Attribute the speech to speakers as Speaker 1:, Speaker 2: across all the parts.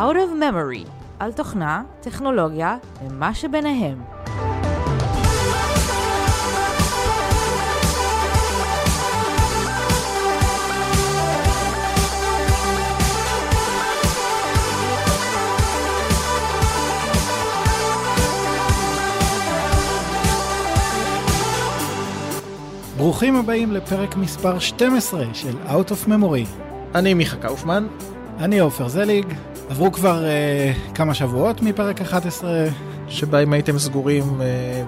Speaker 1: Out of Memory, על תוכנה, טכנולוגיה ומה שביניהם.
Speaker 2: ברוכים הבאים לפרק מספר 12 של Out of Memory.
Speaker 3: אני מיכה קאופמן.
Speaker 2: אני עופר זליג. עברו כבר uh, כמה שבועות מפרק 11.
Speaker 3: שבהם הייתם סגורים uh,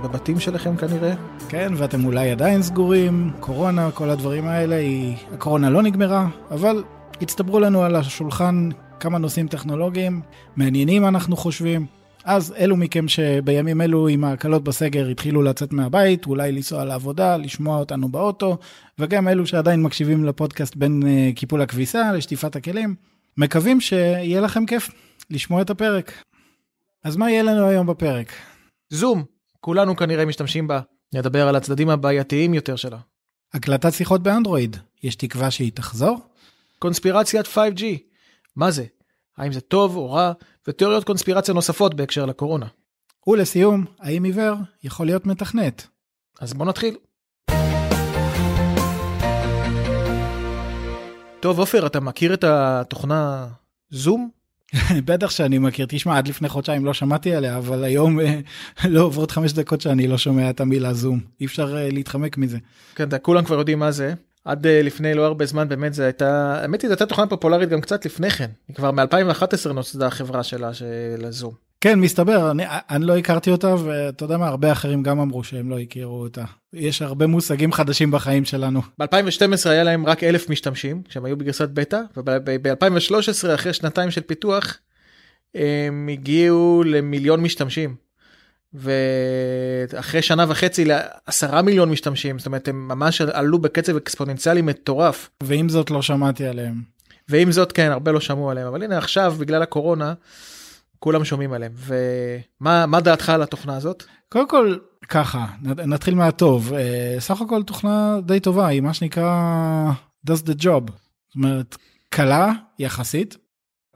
Speaker 3: בבתים שלכם כנראה.
Speaker 2: כן, ואתם אולי עדיין סגורים, קורונה, כל הדברים האלה, היא... הקורונה לא נגמרה, אבל הצטברו לנו על השולחן כמה נושאים טכנולוגיים, מעניינים אנחנו חושבים. אז אלו מכם שבימים אלו עם ההקלות בסגר התחילו לצאת מהבית, אולי לנסוע לעבודה, לשמוע אותנו באוטו, וגם אלו שעדיין מקשיבים לפודקאסט בין uh, קיפול הכביסה לשטיפת הכלים, מקווים שיהיה לכם כיף לשמוע את הפרק. אז מה יהיה לנו היום בפרק?
Speaker 3: זום, כולנו כנראה משתמשים בה. נדבר על הצדדים הבעייתיים יותר שלה.
Speaker 2: הקלטת שיחות באנדרואיד, יש תקווה שהיא תחזור?
Speaker 3: קונספירציית 5G, מה זה? האם זה טוב או רע? ותיאוריות קונספירציה נוספות בהקשר לקורונה.
Speaker 2: ולסיום, האם עיוור יכול להיות מתכנת?
Speaker 3: אז בוא נתחיל. טוב עופר אתה מכיר את התוכנה זום?
Speaker 2: בטח שאני מכיר, תשמע עד לפני חודשיים לא שמעתי עליה אבל היום אה, לא עוברות חמש דקות שאני לא שומע את המילה זום אי אפשר אה, להתחמק מזה.
Speaker 3: כן, כולם כבר יודעים מה זה. עד אה, לפני לא הרבה זמן באמת זה הייתה האמת היא זו הייתה תוכנה פופולרית גם קצת לפני כן כבר מ2011 נוצדה החברה שלה של הזום.
Speaker 2: כן מסתבר אני, אני לא הכרתי אותה ואתה יודע מה הרבה אחרים גם אמרו שהם לא הכירו אותה יש הרבה מושגים חדשים בחיים שלנו.
Speaker 3: ב2012 היה להם רק אלף משתמשים כשהם היו בגרסת בטא וב2013 אחרי שנתיים של פיתוח הם הגיעו למיליון משתמשים. ואחרי שנה וחצי לעשרה מיליון משתמשים זאת אומרת הם ממש עלו בקצב אקספוננציאלי מטורף.
Speaker 2: ועם זאת לא שמעתי עליהם.
Speaker 3: ועם זאת כן הרבה לא שמעו עליהם אבל הנה עכשיו בגלל הקורונה כולם שומעים עליהם. ומה מה דעתך על התוכנה הזאת?
Speaker 2: קודם כל ככה נתחיל מהטוב. אה, סך הכל תוכנה די טובה היא מה שנקרא does the job. זאת אומרת קלה יחסית.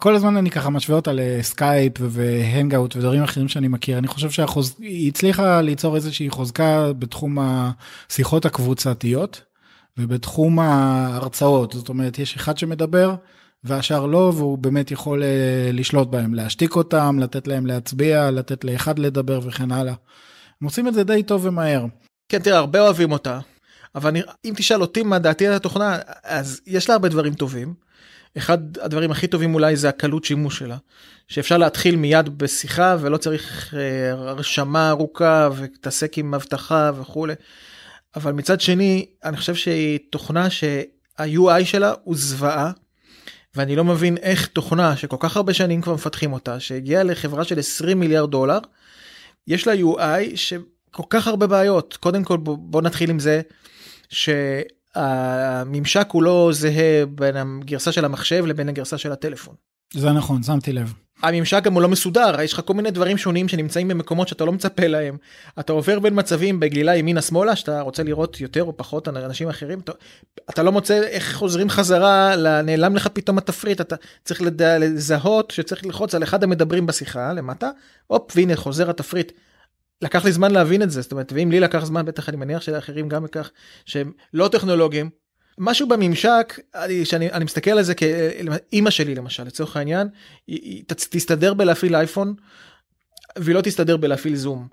Speaker 2: כל הזמן אני ככה משווה אותה לסקייפ והנגאוט ודברים אחרים שאני מכיר. אני חושב שהיא הצליחה ליצור איזושהי חוזקה בתחום השיחות הקבוצתיות ובתחום ההרצאות. זאת אומרת יש אחד שמדבר והשאר לא והוא באמת יכול uh, לשלוט בהם להשתיק אותם לתת להם להצביע לתת לאחד לדבר וכן הלאה. הם עושים את זה די טוב ומהר.
Speaker 3: כן תראה הרבה אוהבים אותה אבל אני, אם תשאל אותי מה דעתי על התוכנה אז יש לה הרבה דברים טובים. אחד הדברים הכי טובים אולי זה הקלות שימוש שלה שאפשר להתחיל מיד בשיחה ולא צריך אה, הרשמה ארוכה ותעסק עם אבטחה וכולי. אבל מצד שני אני חושב שהיא תוכנה שה-UI שלה הוא זוועה. ואני לא מבין איך תוכנה שכל כך הרבה שנים כבר מפתחים אותה שהגיעה לחברה של 20 מיליארד דולר יש לה UI שכל כך הרבה בעיות קודם כל בוא, נתחיל עם זה. ש... הממשק הוא לא זהה בין הגרסה של המחשב לבין הגרסה של הטלפון.
Speaker 2: זה נכון שמתי לב.
Speaker 3: הממשק גם הוא לא מסודר יש לך כל מיני דברים שונים שנמצאים במקומות שאתה לא מצפה להם. אתה עובר בין מצבים בגלילה ימינה שמאלה שאתה רוצה לראות יותר או פחות אנשים אחרים אתה, אתה לא מוצא איך חוזרים חזרה נעלם לך פתאום התפריט אתה צריך לדע, לזהות שצריך ללחוץ על אחד המדברים בשיחה למטה הופ והנה חוזר התפריט. לקח לי זמן להבין את זה זאת אומרת ואם לי לקח זמן בטח אני מניח שלאחרים גם לקח שהם לא טכנולוגים משהו בממשק שאני אני מסתכל על זה כאימא שלי למשל לצורך העניין היא, תסתדר בלהפעיל אייפון והיא לא תסתדר בלהפעיל זום.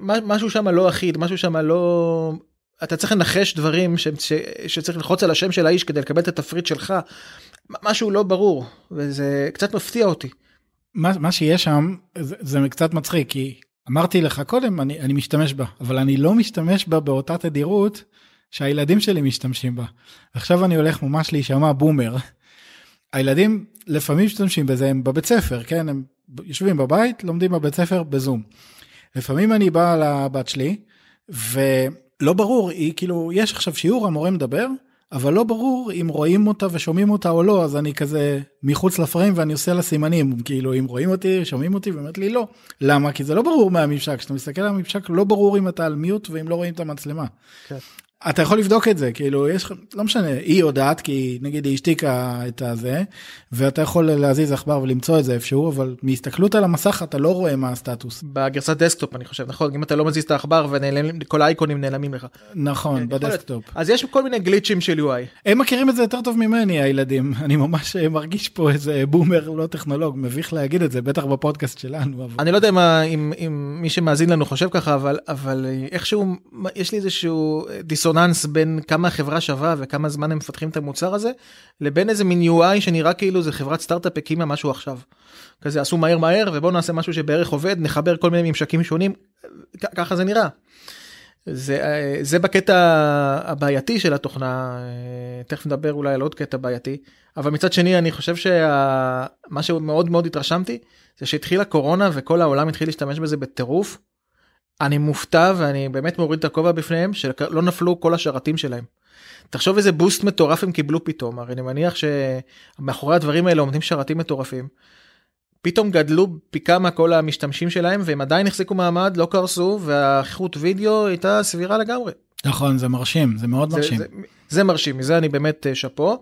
Speaker 3: משהו שם לא אחיד משהו שם לא אתה צריך לנחש דברים ש, ש, שצריך ללחוץ על השם של האיש כדי לקבל את התפריט שלך משהו לא ברור וזה קצת מפתיע אותי.
Speaker 2: מה, מה שיש שם זה, זה קצת מצחיק כי אמרתי לך קודם אני, אני משתמש בה אבל אני לא משתמש בה באותה תדירות שהילדים שלי משתמשים בה. עכשיו אני הולך ממש להישמע בומר. הילדים לפעמים משתמשים בזה הם בבית ספר כן הם יושבים בבית לומדים בבית ספר בזום. לפעמים אני בא לבת שלי ולא ברור היא כאילו יש עכשיו שיעור המורה מדבר אבל לא ברור אם רואים אותה ושומעים אותה או לא אז אני כזה מחוץ לפריים ואני עושה לה סימנים כאילו אם רואים אותי שומעים אותי ואומרת לי לא למה כי זה לא ברור מהממשק כשאתה מסתכל על הממשק לא ברור אם אתה על מיוט ואם לא רואים את המצלמה. כן. אתה יכול לבדוק את זה כאילו יש לך לא משנה היא יודעת כי נגיד היא השתיקה את הזה ואתה יכול להזיז עכבר ולמצוא את זה איפשהו אבל מהסתכלות על המסך אתה לא רואה מה הסטטוס
Speaker 3: בגרסת דסקטופ אני חושב נכון אם אתה לא מזיז את העכבר וכל האייקונים נעלמים לך.
Speaker 2: נכון
Speaker 3: כן.
Speaker 2: בדסקטופ
Speaker 3: אז יש כל מיני glitchים של UI.
Speaker 2: הם מכירים את זה יותר טוב ממני הילדים אני ממש מרגיש פה איזה בומר לא טכנולוג מביך להגיד את זה בטח בפודקאסט שלנו אבל
Speaker 3: אני לא יודע מה אם, אם מי שמאזין לנו חושב ככה אבל אבל איכשהו יש לי איזשהו דיסוננס בין כמה החברה שווה וכמה זמן הם מפתחים את המוצר הזה לבין איזה מין UI שנראה כאילו זה חברת סטארט-אפ הקימה משהו עכשיו. כזה עשו מהר מהר ובוא נעשה משהו שבערך עובד נחבר כל מיני ממשקים שונים ככה זה נראה. זה אה, זה בקטע הבעייתי של התוכנה אה, תכף נדבר אולי על עוד קטע בעייתי אבל מצד שני אני חושב שמה שמאוד מאוד התרשמתי זה שהתחילה קורונה וכל העולם התחיל להשתמש בזה בטירוף. אני מופתע ואני באמת מוריד את הכובע בפניהם שלא נפלו כל השרתים שלהם. תחשוב איזה בוסט מטורף הם קיבלו פתאום הרי אני מניח שמאחורי הדברים האלה עומדים שרתים מטורפים. פתאום גדלו פי כמה כל המשתמשים שלהם והם עדיין החזיקו מעמד לא קרסו והאיכות וידאו הייתה סבירה לגמרי.
Speaker 2: נכון זה מרשים זה מאוד
Speaker 3: זה,
Speaker 2: מרשים.
Speaker 3: זה, זה מרשים מזה אני באמת אה, שאפו.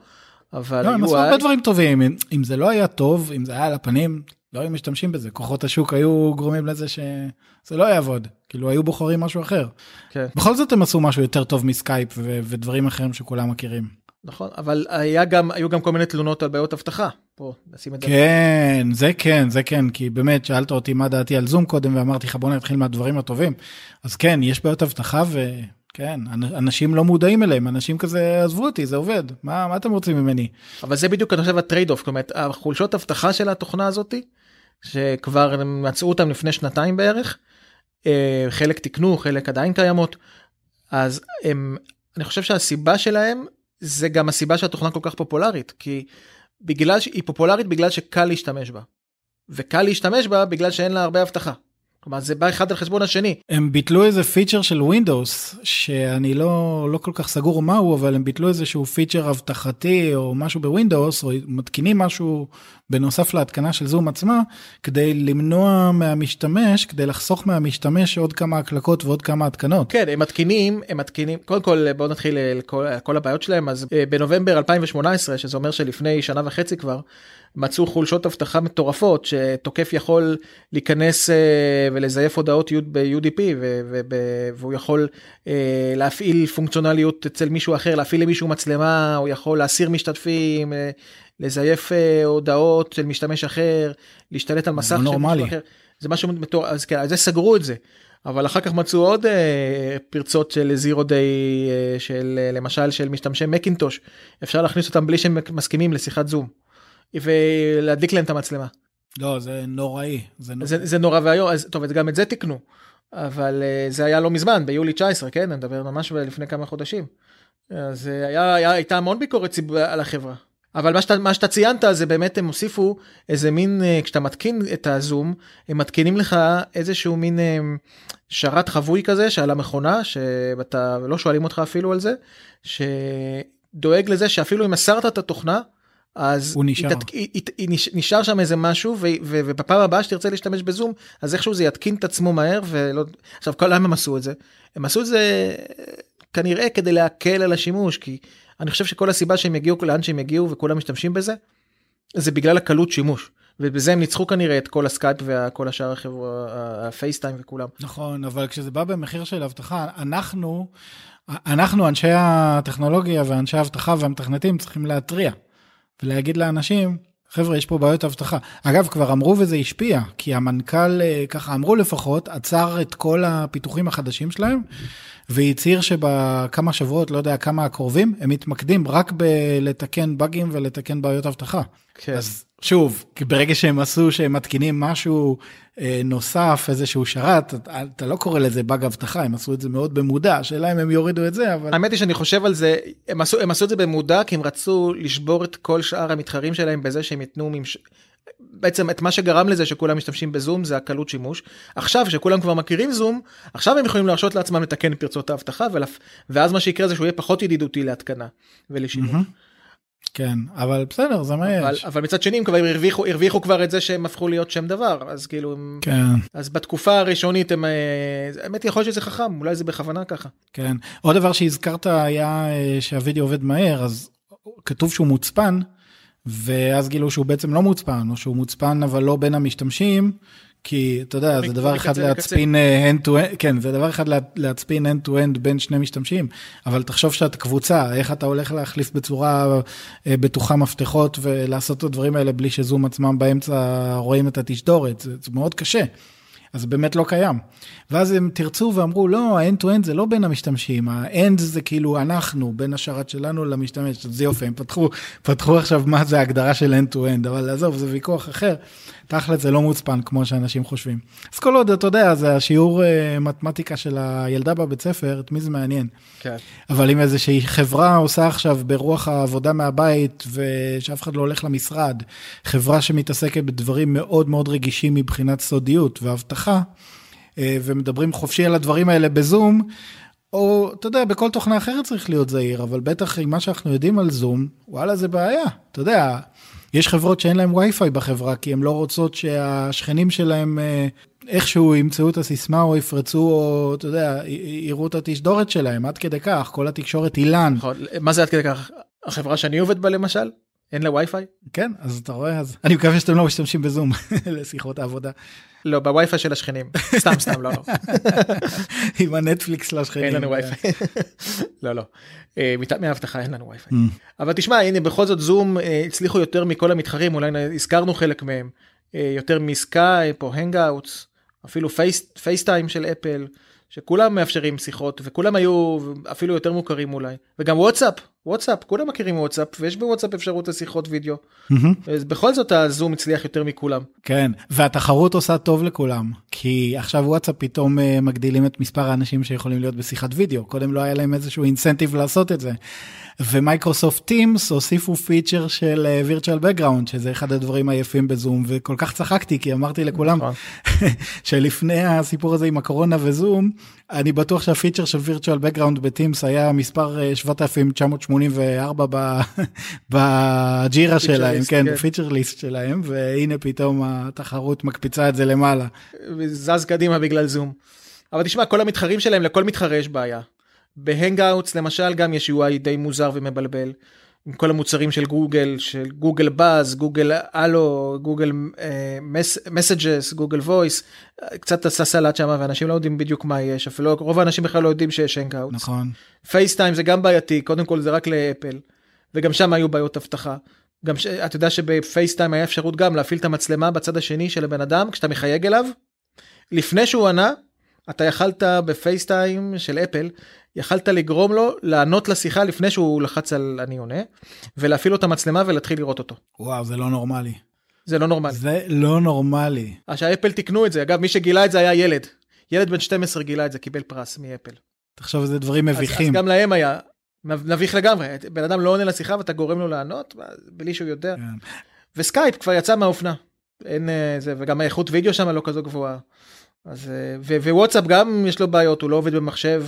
Speaker 3: אבל
Speaker 2: לא, הם עשו הרבה דברים טובים אם- אם זה לא היה טוב אם זה היה על הפנים לא היו משתמשים בזה כוחות השוק היו גורמים לזה שזה לא יעבוד כאילו היו בוחרים משהו אחר.
Speaker 3: כן.
Speaker 2: בכל זאת הם עשו משהו יותר טוב מסקייפ ו- ודברים אחרים שכולם מכירים.
Speaker 3: נכון אבל היה גם היו גם כל מיני תלונות על בעיות אבטחה פה נשים את זה.
Speaker 2: כן זה כן זה כן כי באמת שאלת אותי מה דעתי על זום קודם ואמרתי לך בוא נתחיל מהדברים הטובים אז כן יש בעיות אבטחה וכן אנ- אנשים לא מודעים אליהם אנשים כזה עזבו אותי זה עובד מה מה אתם רוצים ממני
Speaker 3: אבל זה בדיוק אני חושב ה trade off, אומרת החולשות אבטחה של התוכנה הזאתי, שכבר מצאו אותם לפני שנתיים בערך, חלק תיקנו, חלק עדיין קיימות, אז הם, אני חושב שהסיבה שלהם זה גם הסיבה שהתוכנה כל כך פופולרית, כי בגלל שהיא פופולרית בגלל שקל להשתמש בה, וקל להשתמש בה בגלל שאין לה הרבה אבטחה. כלומר זה בא אחד על חשבון השני.
Speaker 2: הם ביטלו איזה feature של ווינדוס שאני לא לא כל כך סגור מהו אבל הם ביטלו איזה שהוא feature אבטחתי או משהו בווינדוס או מתקינים משהו בנוסף להתקנה של זום עצמה כדי למנוע מהמשתמש כדי לחסוך מהמשתמש עוד כמה הקלקות ועוד כמה התקנות.
Speaker 3: כן הם מתקינים הם מתקינים קודם כל בוא נתחיל אה, כל, כל הבעיות שלהם אז אה, בנובמבר 2018 שזה אומר שלפני שנה וחצי כבר מצאו חולשות אבטחה מטורפות שתוקף יכול להיכנס אה, ולזייף הודעות ב-UDP והוא יכול אה, להפעיל פונקציונליות אצל מישהו אחר להפעיל למישהו מצלמה הוא יכול להסיר משתתפים אה, לזייף הודעות של משתמש אחר להשתלט על מסך של
Speaker 2: נורמלי.
Speaker 3: מישהו אחר זה משהו מטורף אז כן אז זה סגרו את זה. אבל אחר כך מצאו עוד אה, פרצות של זירו דיי אה, של אה, למשל של משתמשי מקינטוש אפשר להכניס אותם בלי שהם מסכימים לשיחת זום. ולהדליק להם את המצלמה
Speaker 2: לא זה נוראי זה נורא.
Speaker 3: זה, זה נורא ואיום אז טוב גם את זה תיקנו. אבל אה, זה היה לא מזמן ביולי 19 כן אני מדבר ממש לפני כמה חודשים. אז אה, היה, היה הייתה המון ביקורת. על החברה. אבל מה שאתה, מה שאתה ציינת זה באמת הם הוסיפו איזה מין אה, כשאתה מתקין את הזום הם מתקינים לך איזשהו מין שרת חבוי כזה שעל המכונה שאתה לא שואלים אותך אפילו על זה שדואג לזה שאפילו אם הסרת את התוכנה אז
Speaker 2: הוא נשאר.
Speaker 3: היא, תת- היא, היא, היא נש- נשאר שם איזה משהו ו, ו, ובפעם הבאה שתרצה להשתמש בזום אז איכשהו זה יתקין את עצמו מהר ולא עכשיו כל למה הם עשו את זה הם עשו את זה כנראה כדי להקל על השימוש כי אני חושב שכל הסיבה שהם יגיעו לאן שהם יגיעו וכולם משתמשים בזה זה בגלל הקלות שימוש ובזה הם ניצחו כנראה את כל הסקייפ וכל השאר החברה ה FaceTime וכולם.
Speaker 2: נכון אבל כשזה בא במחיר של אבטחה אנחנו אנחנו אנשי הטכנולוגיה ואנשי האבטחה והמתכנתים צריכים להתריע ולהגיד לאנשים חבר'ה יש פה בעיות אבטחה אגב כבר אמרו וזה השפיע כי המנכ"ל אה, ככה אמרו לפחות עצר את כל הפיתוחים החדשים שלהם והצהיר שבכמה שבועות לא יודע כמה הקרובים הם מתמקדים רק בלתקן באגים ולתקן בעיות אבטחה.
Speaker 3: כן.
Speaker 2: אז שוב ברגע שהם עשו שהם מתקינים משהו אה, נוסף איזשהו שרת אתה, אתה לא קורא לזה באג אבטחה הם עשו את זה מאוד במודע השאלה אם הם יורידו את זה אבל
Speaker 3: האמת היא שאני חושב על זה הם עשו הם עשו את זה במודע כי הם רצו לשבור את כל שאר המתחרים שלהם בזה שהם ייתנו ממש... בעצם את מה שגרם לזה שכולם משתמשים בזום זה הקלות שימוש עכשיו שכולם כבר מכירים זום עכשיו הם יכולים להרשות לעצמם לתקן פרצות האבטחה ולפ... ואז מה שיקרה זה שהוא יהיה פחות ידידותי להתקנה ולשימוש.
Speaker 2: מהמם. כן, אבל בסדר, זה מה יש.
Speaker 3: אבל מצד שני הם כבר הרוויחו, הרוויחו כבר את זה שהם הפכו להיות שם דבר, אז כאילו, הם-
Speaker 2: כן,
Speaker 3: אז בתקופה הראשונית הם, אה, האמת יכול להיות שזה חכם, אולי זה בכוונה ככה.
Speaker 2: כן. עוד דבר שהזכרת היה אה, שהווידאו עובד מהר, אז כתוב שהוא מוצפן, ואז גילו שהוא בעצם לא מוצפן, או שהוא מוצפן אבל לא בין המשתמשים, כי אתה יודע, זה דבר אחד. להצפין אה, end to end, כן, זה דבר אחד לה- להצפין end to end בין שני משתמשים, אבל תחשוב שאתה קבוצה, איך אתה הולך להחליף בצורה אה, בטוחה מפתחות ולעשות את הדברים האלה בלי שזום עצמם באמצע רואים את התשדורת, זה, זה מאוד קשה. אז זה באמת לא קיים. ואז הם תרצו ואמרו, לא, ה-end to end זה לא בין המשתמשים, ה-end זה כאילו אנחנו, בין השרת שלנו למשתמש, זה יופי, הם פתחו, פתחו עכשיו מה זה ההגדרה של end to end, אבל עזוב, זה ויכוח אחר. תכל'ס זה לא מוצפן כמו שאנשים חושבים. אז כל עוד, אתה יודע, זה השיעור אה, מתמטיקה של הילדה בבית ספר, את מי זה מעניין.
Speaker 3: כן.
Speaker 2: אבל אם איזושהי חברה עושה עכשיו ברוח העבודה מהבית ושאף אחד לא הולך למשרד, חברה שמתעסקת בדברים מאוד מאוד רגישים מבחינת סודיות ואבטחה, אה, ומדברים חופשי על הדברים האלה בזום, או אתה יודע, בכל תוכנה אחרת צריך להיות זהיר, אבל בטח עם מה שאנחנו יודעים על זום, וואלה זה בעיה. אתה יודע, יש חברות שאין להם וי-פיי בחברה, כי הן לא רוצות שהשכנים שלהם אה, איכשהו ימצאו את הסיסמה או יפרצו, או אתה יודע, יראו את התשדורת שלהם, עד כדי כך, כל התקשורת אילן.
Speaker 3: נכון. מה זה עד כדי כך? החברה שאני עובד בה למשל, אין לה וי-פיי?
Speaker 2: כן, אז אתה רואה, אז אני מקווה שאתם לא משתמשים בזום לשיחות העבודה.
Speaker 3: לא, בווי-פיי של השכנים. סתם, סתם, לא, לא.
Speaker 2: עם הנטפליקס לשכנים.
Speaker 3: אין לנו וי-פיי. לא, לא. אה, מת- מהאבטחה אין לנו Wi-Fi.
Speaker 2: Mm.
Speaker 3: אבל תשמע, הנה, בכל זאת זום אה, הצליחו יותר מכל המתחרים, אולי הזכרנו חלק מהם. אה, יותר מסקייפ או Hangouts, אפילו פייס- FaceTime של אפל, שכולם מאפשרים שיחות, וכולם היו אפילו יותר מוכרים אולי. וגם וואטסאפ, וואטסאפ, כולם מכירים וואטסאפ, ויש בוואטסאפ אפשרות לשיחות וידאו. אז בכל זאת הזום הצליח יותר מכולם.
Speaker 2: כן, והתחרות עושה טוב לכולם, כי עכשיו וואטסאפ פתאום אה, מגדילים את מספר האנשים שיכולים להיות בשיחת וידאו, קודם לא היה להם איזשהו incentive לעשות את זה. ו Microsoft Teams הוסיפו feature של virtual background, שזה אחד הדברים היפים בזום, וכל כך צחקתי, כי אמרתי לכולם
Speaker 3: נכון.
Speaker 2: שלפני הסיפור הזה עם הקורונה וזום, אני בטוח שה feature של virtual background ב Teams היה מספר אה, 7984 ב- ב Jira
Speaker 3: שלהם,
Speaker 2: כן,
Speaker 3: כן.
Speaker 2: ב feature list שלהם, והנה פתאום התחרות מקפיצה את זה למעלה.
Speaker 3: וזז קדימה בגלל זום. אבל תשמע, כל המתחרים שלהם, לכל מתחרה יש בעיה. ב Hangouts למשל גם יש UI די מוזר ומבלבל. עם כל המוצרים של גוגל, של Google Buzz, Google Allo, גוגל Messages, Google Voice, קצת עשה סלט שם ואנשים לא יודעים בדיוק מה יש, אפילו רוב האנשים בכלל לא יודעים שיש Hangouts.
Speaker 2: נכון.
Speaker 3: FaceTime זה גם בעייתי, קודם כל זה רק לאפל, וגם שם היו בעיות אבטחה. גם ש... אתה יודע שב FaceTime היה אפשרות גם להפעיל את המצלמה בצד השני של הבן אדם כשאתה מחייג אליו. לפני שהוא ענה, אתה יכלת ב FaceTime של אפל, יכלת לגרום לו לענות לשיחה לפני שהוא לחץ על אני עונה, ולהפעיל לו את המצלמה ולהתחיל לראות אותו.
Speaker 2: וואו, זה לא נורמלי.
Speaker 3: זה לא נורמלי.
Speaker 2: זה לא נורמלי.
Speaker 3: אז שהאפל תיקנו את זה, אגב מי שגילה את זה היה ילד. ילד בן 12 גילה את זה, קיבל פרס מאפל.
Speaker 2: תחשוב איזה דברים
Speaker 3: אז, אז
Speaker 2: מביכים.
Speaker 3: גם להם היה מביך לגמרי, בן אדם לא עונה לשיחה ואתה גורם לו לענות בלי שהוא יודע.
Speaker 2: כן.
Speaker 3: וסקייפ כבר יצא מהאופנה. אין אה, זה, וגם האיכות וידאו שם לא כזו גבוהה. אז, אה, ווואטסאפ גם יש לו בעיות, הוא לא עובד במחשב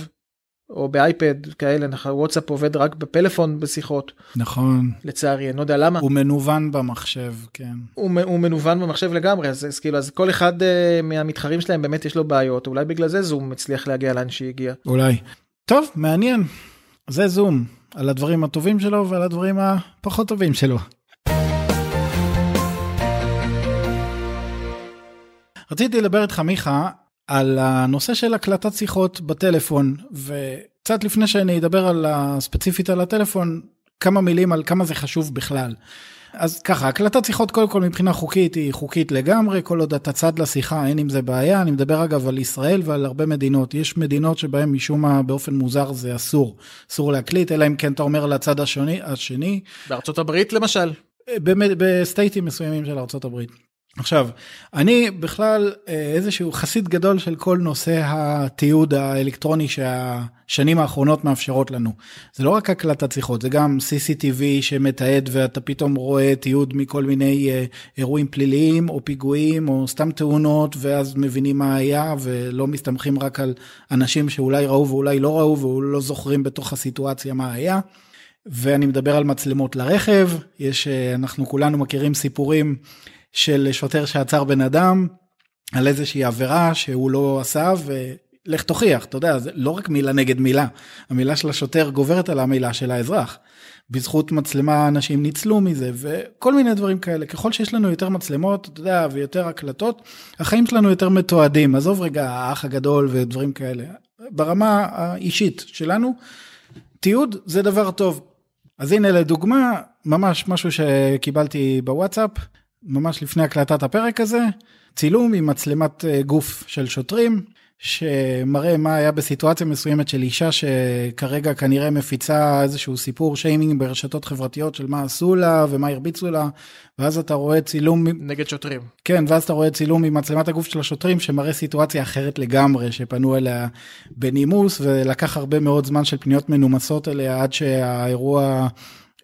Speaker 3: או באייפד כאלה, נכון, וואטסאפ עובד רק בפלאפון בשיחות,
Speaker 2: נכון.
Speaker 3: לצערי, אני לא יודע למה.
Speaker 2: הוא מנוון במחשב, כן.
Speaker 3: הוא, הוא מנוון במחשב לגמרי, אז, אז כאילו, אז כל אחד uh, מהמתחרים שלהם באמת יש לו בעיות, אולי בגלל זה זום הצליח להגיע לאן שהגיע.
Speaker 2: אולי. טוב, מעניין. זה זום, על הדברים הטובים שלו ועל הדברים הפחות טובים שלו. רציתי לדבר איתך, מיכה, על הנושא של הקלטת שיחות בטלפון, וקצת לפני שאני אדבר על הספציפית על הטלפון, כמה מילים על כמה זה חשוב בכלל. אז ככה, הקלטת שיחות קודם כל מבחינה חוקית היא חוקית לגמרי, כל עוד אתה צד לשיחה אין עם זה בעיה, אני מדבר אגב על ישראל ועל הרבה מדינות, יש מדינות שבהן משום מה באופן מוזר זה אסור, אסור להקליט, אלא אם כן אתה אומר לצד השני, השני
Speaker 3: בארצות הברית למשל.
Speaker 2: באמת, בסטייטים מסוימים של ארה"ב. עכשיו, אני בכלל אה, איזשהו חסיד גדול של כל נושא התיעוד האלקטרוני שהשנים האחרונות מאפשרות לנו. זה לא רק הקלטת שיחות, זה גם CCTV שמתעד ואתה פתאום רואה תיעוד מכל מיני אה, אירועים פליליים או פיגועים או סתם תאונות ואז מבינים מה היה ולא מסתמכים רק על אנשים שאולי ראו ואולי לא ראו ולא זוכרים בתוך הסיטואציה מה היה. ואני מדבר על מצלמות לרכב, יש, אה, אנחנו כולנו מכירים סיפורים של שוטר שעצר בן אדם על איזושהי עבירה שהוא לא עשה, ולך תוכיח, אתה יודע, זה לא רק מילה נגד מילה, המילה של השוטר גוברת על המילה של האזרח. בזכות מצלמה אנשים ניצלו מזה וכל מיני דברים כאלה ככל שיש לנו יותר מצלמות אתה יודע ויותר הקלטות החיים שלנו יותר מתועדים עזוב רגע האח הגדול ודברים כאלה ברמה האישית שלנו תיעוד זה דבר טוב. אז הנה לדוגמה ממש משהו שקיבלתי בוואטסאפ ממש לפני הקלטת הפרק הזה צילום עם מצלמת אה, גוף של שוטרים שמראה מה היה בסיטואציה מסוימת של אישה שכרגע כנראה מפיצה איזשהו סיפור שיימינג ברשתות חברתיות של מה עשו לה ומה הרביצו לה ואז אתה רואה צילום
Speaker 3: נגד שוטרים
Speaker 2: כן ואז אתה רואה צילום ממצלמת הגוף של השוטרים שמראה סיטואציה אחרת לגמרי שפנו אליה בנימוס ולקח הרבה מאוד זמן של פניות מנומסות אליה עד שהאירוע.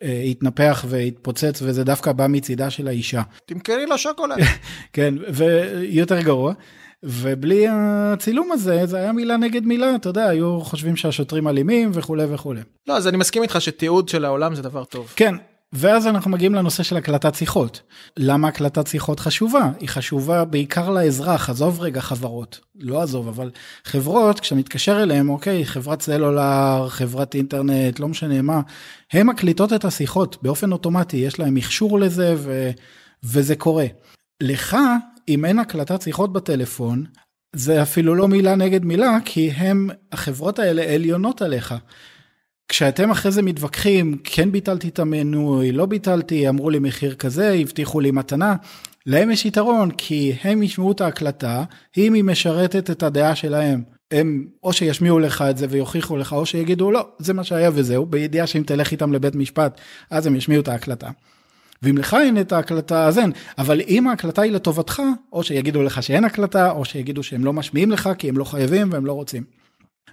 Speaker 2: אה, התנפח והתפוצץ וזה דווקא בא מצידה של האישה.
Speaker 3: תמכרי לה שוקולד.
Speaker 2: כן ויותר גרוע ובלי הצילום הזה זה היה מילה נגד מילה אתה יודע היו חושבים שהשוטרים אלימים וכולי וכולי.
Speaker 3: לא אז אני מסכים איתך שתיעוד של העולם זה דבר טוב.
Speaker 2: כן ואז אנחנו מגיעים לנושא של הקלטת שיחות. למה הקלטת שיחות חשובה? היא חשובה בעיקר לאזרח, עזוב רגע חברות, לא עזוב, אבל חברות, כשאתה מתקשר אליהם, אוקיי, חברת סלולר, חברת אינטרנט, לא משנה מה, הן מקליטות את השיחות באופן אוטומטי, יש להם מכשור לזה ו... וזה קורה. לך אם אין הקלטת שיחות בטלפון, זה אפילו לא מילה נגד מילה, כי הם, החברות האלה עליונות עליך. כשאתם אחרי זה מתווכחים, כן ביטלתי את המנוי, לא ביטלתי, אמרו לי מחיר כזה, הבטיחו לי מתנה, להם יש יתרון, כי הם ישמעו את ההקלטה, אם היא משרתת את הדעה שלהם. הם או שישמיעו לך את זה ויוכיחו לך, או שיגידו לא, זה מה שהיה וזהו, בידיעה שאם תלך איתם לבית משפט, אז הם ישמיעו את ההקלטה. ואם לך אין את ההקלטה אז אין, אבל אם ההקלטה היא לטובתך, או שיגידו לך שאין הקלטה, או שיגידו שהם לא משמיעים לך כי הם לא חייבים והם לא רוצים.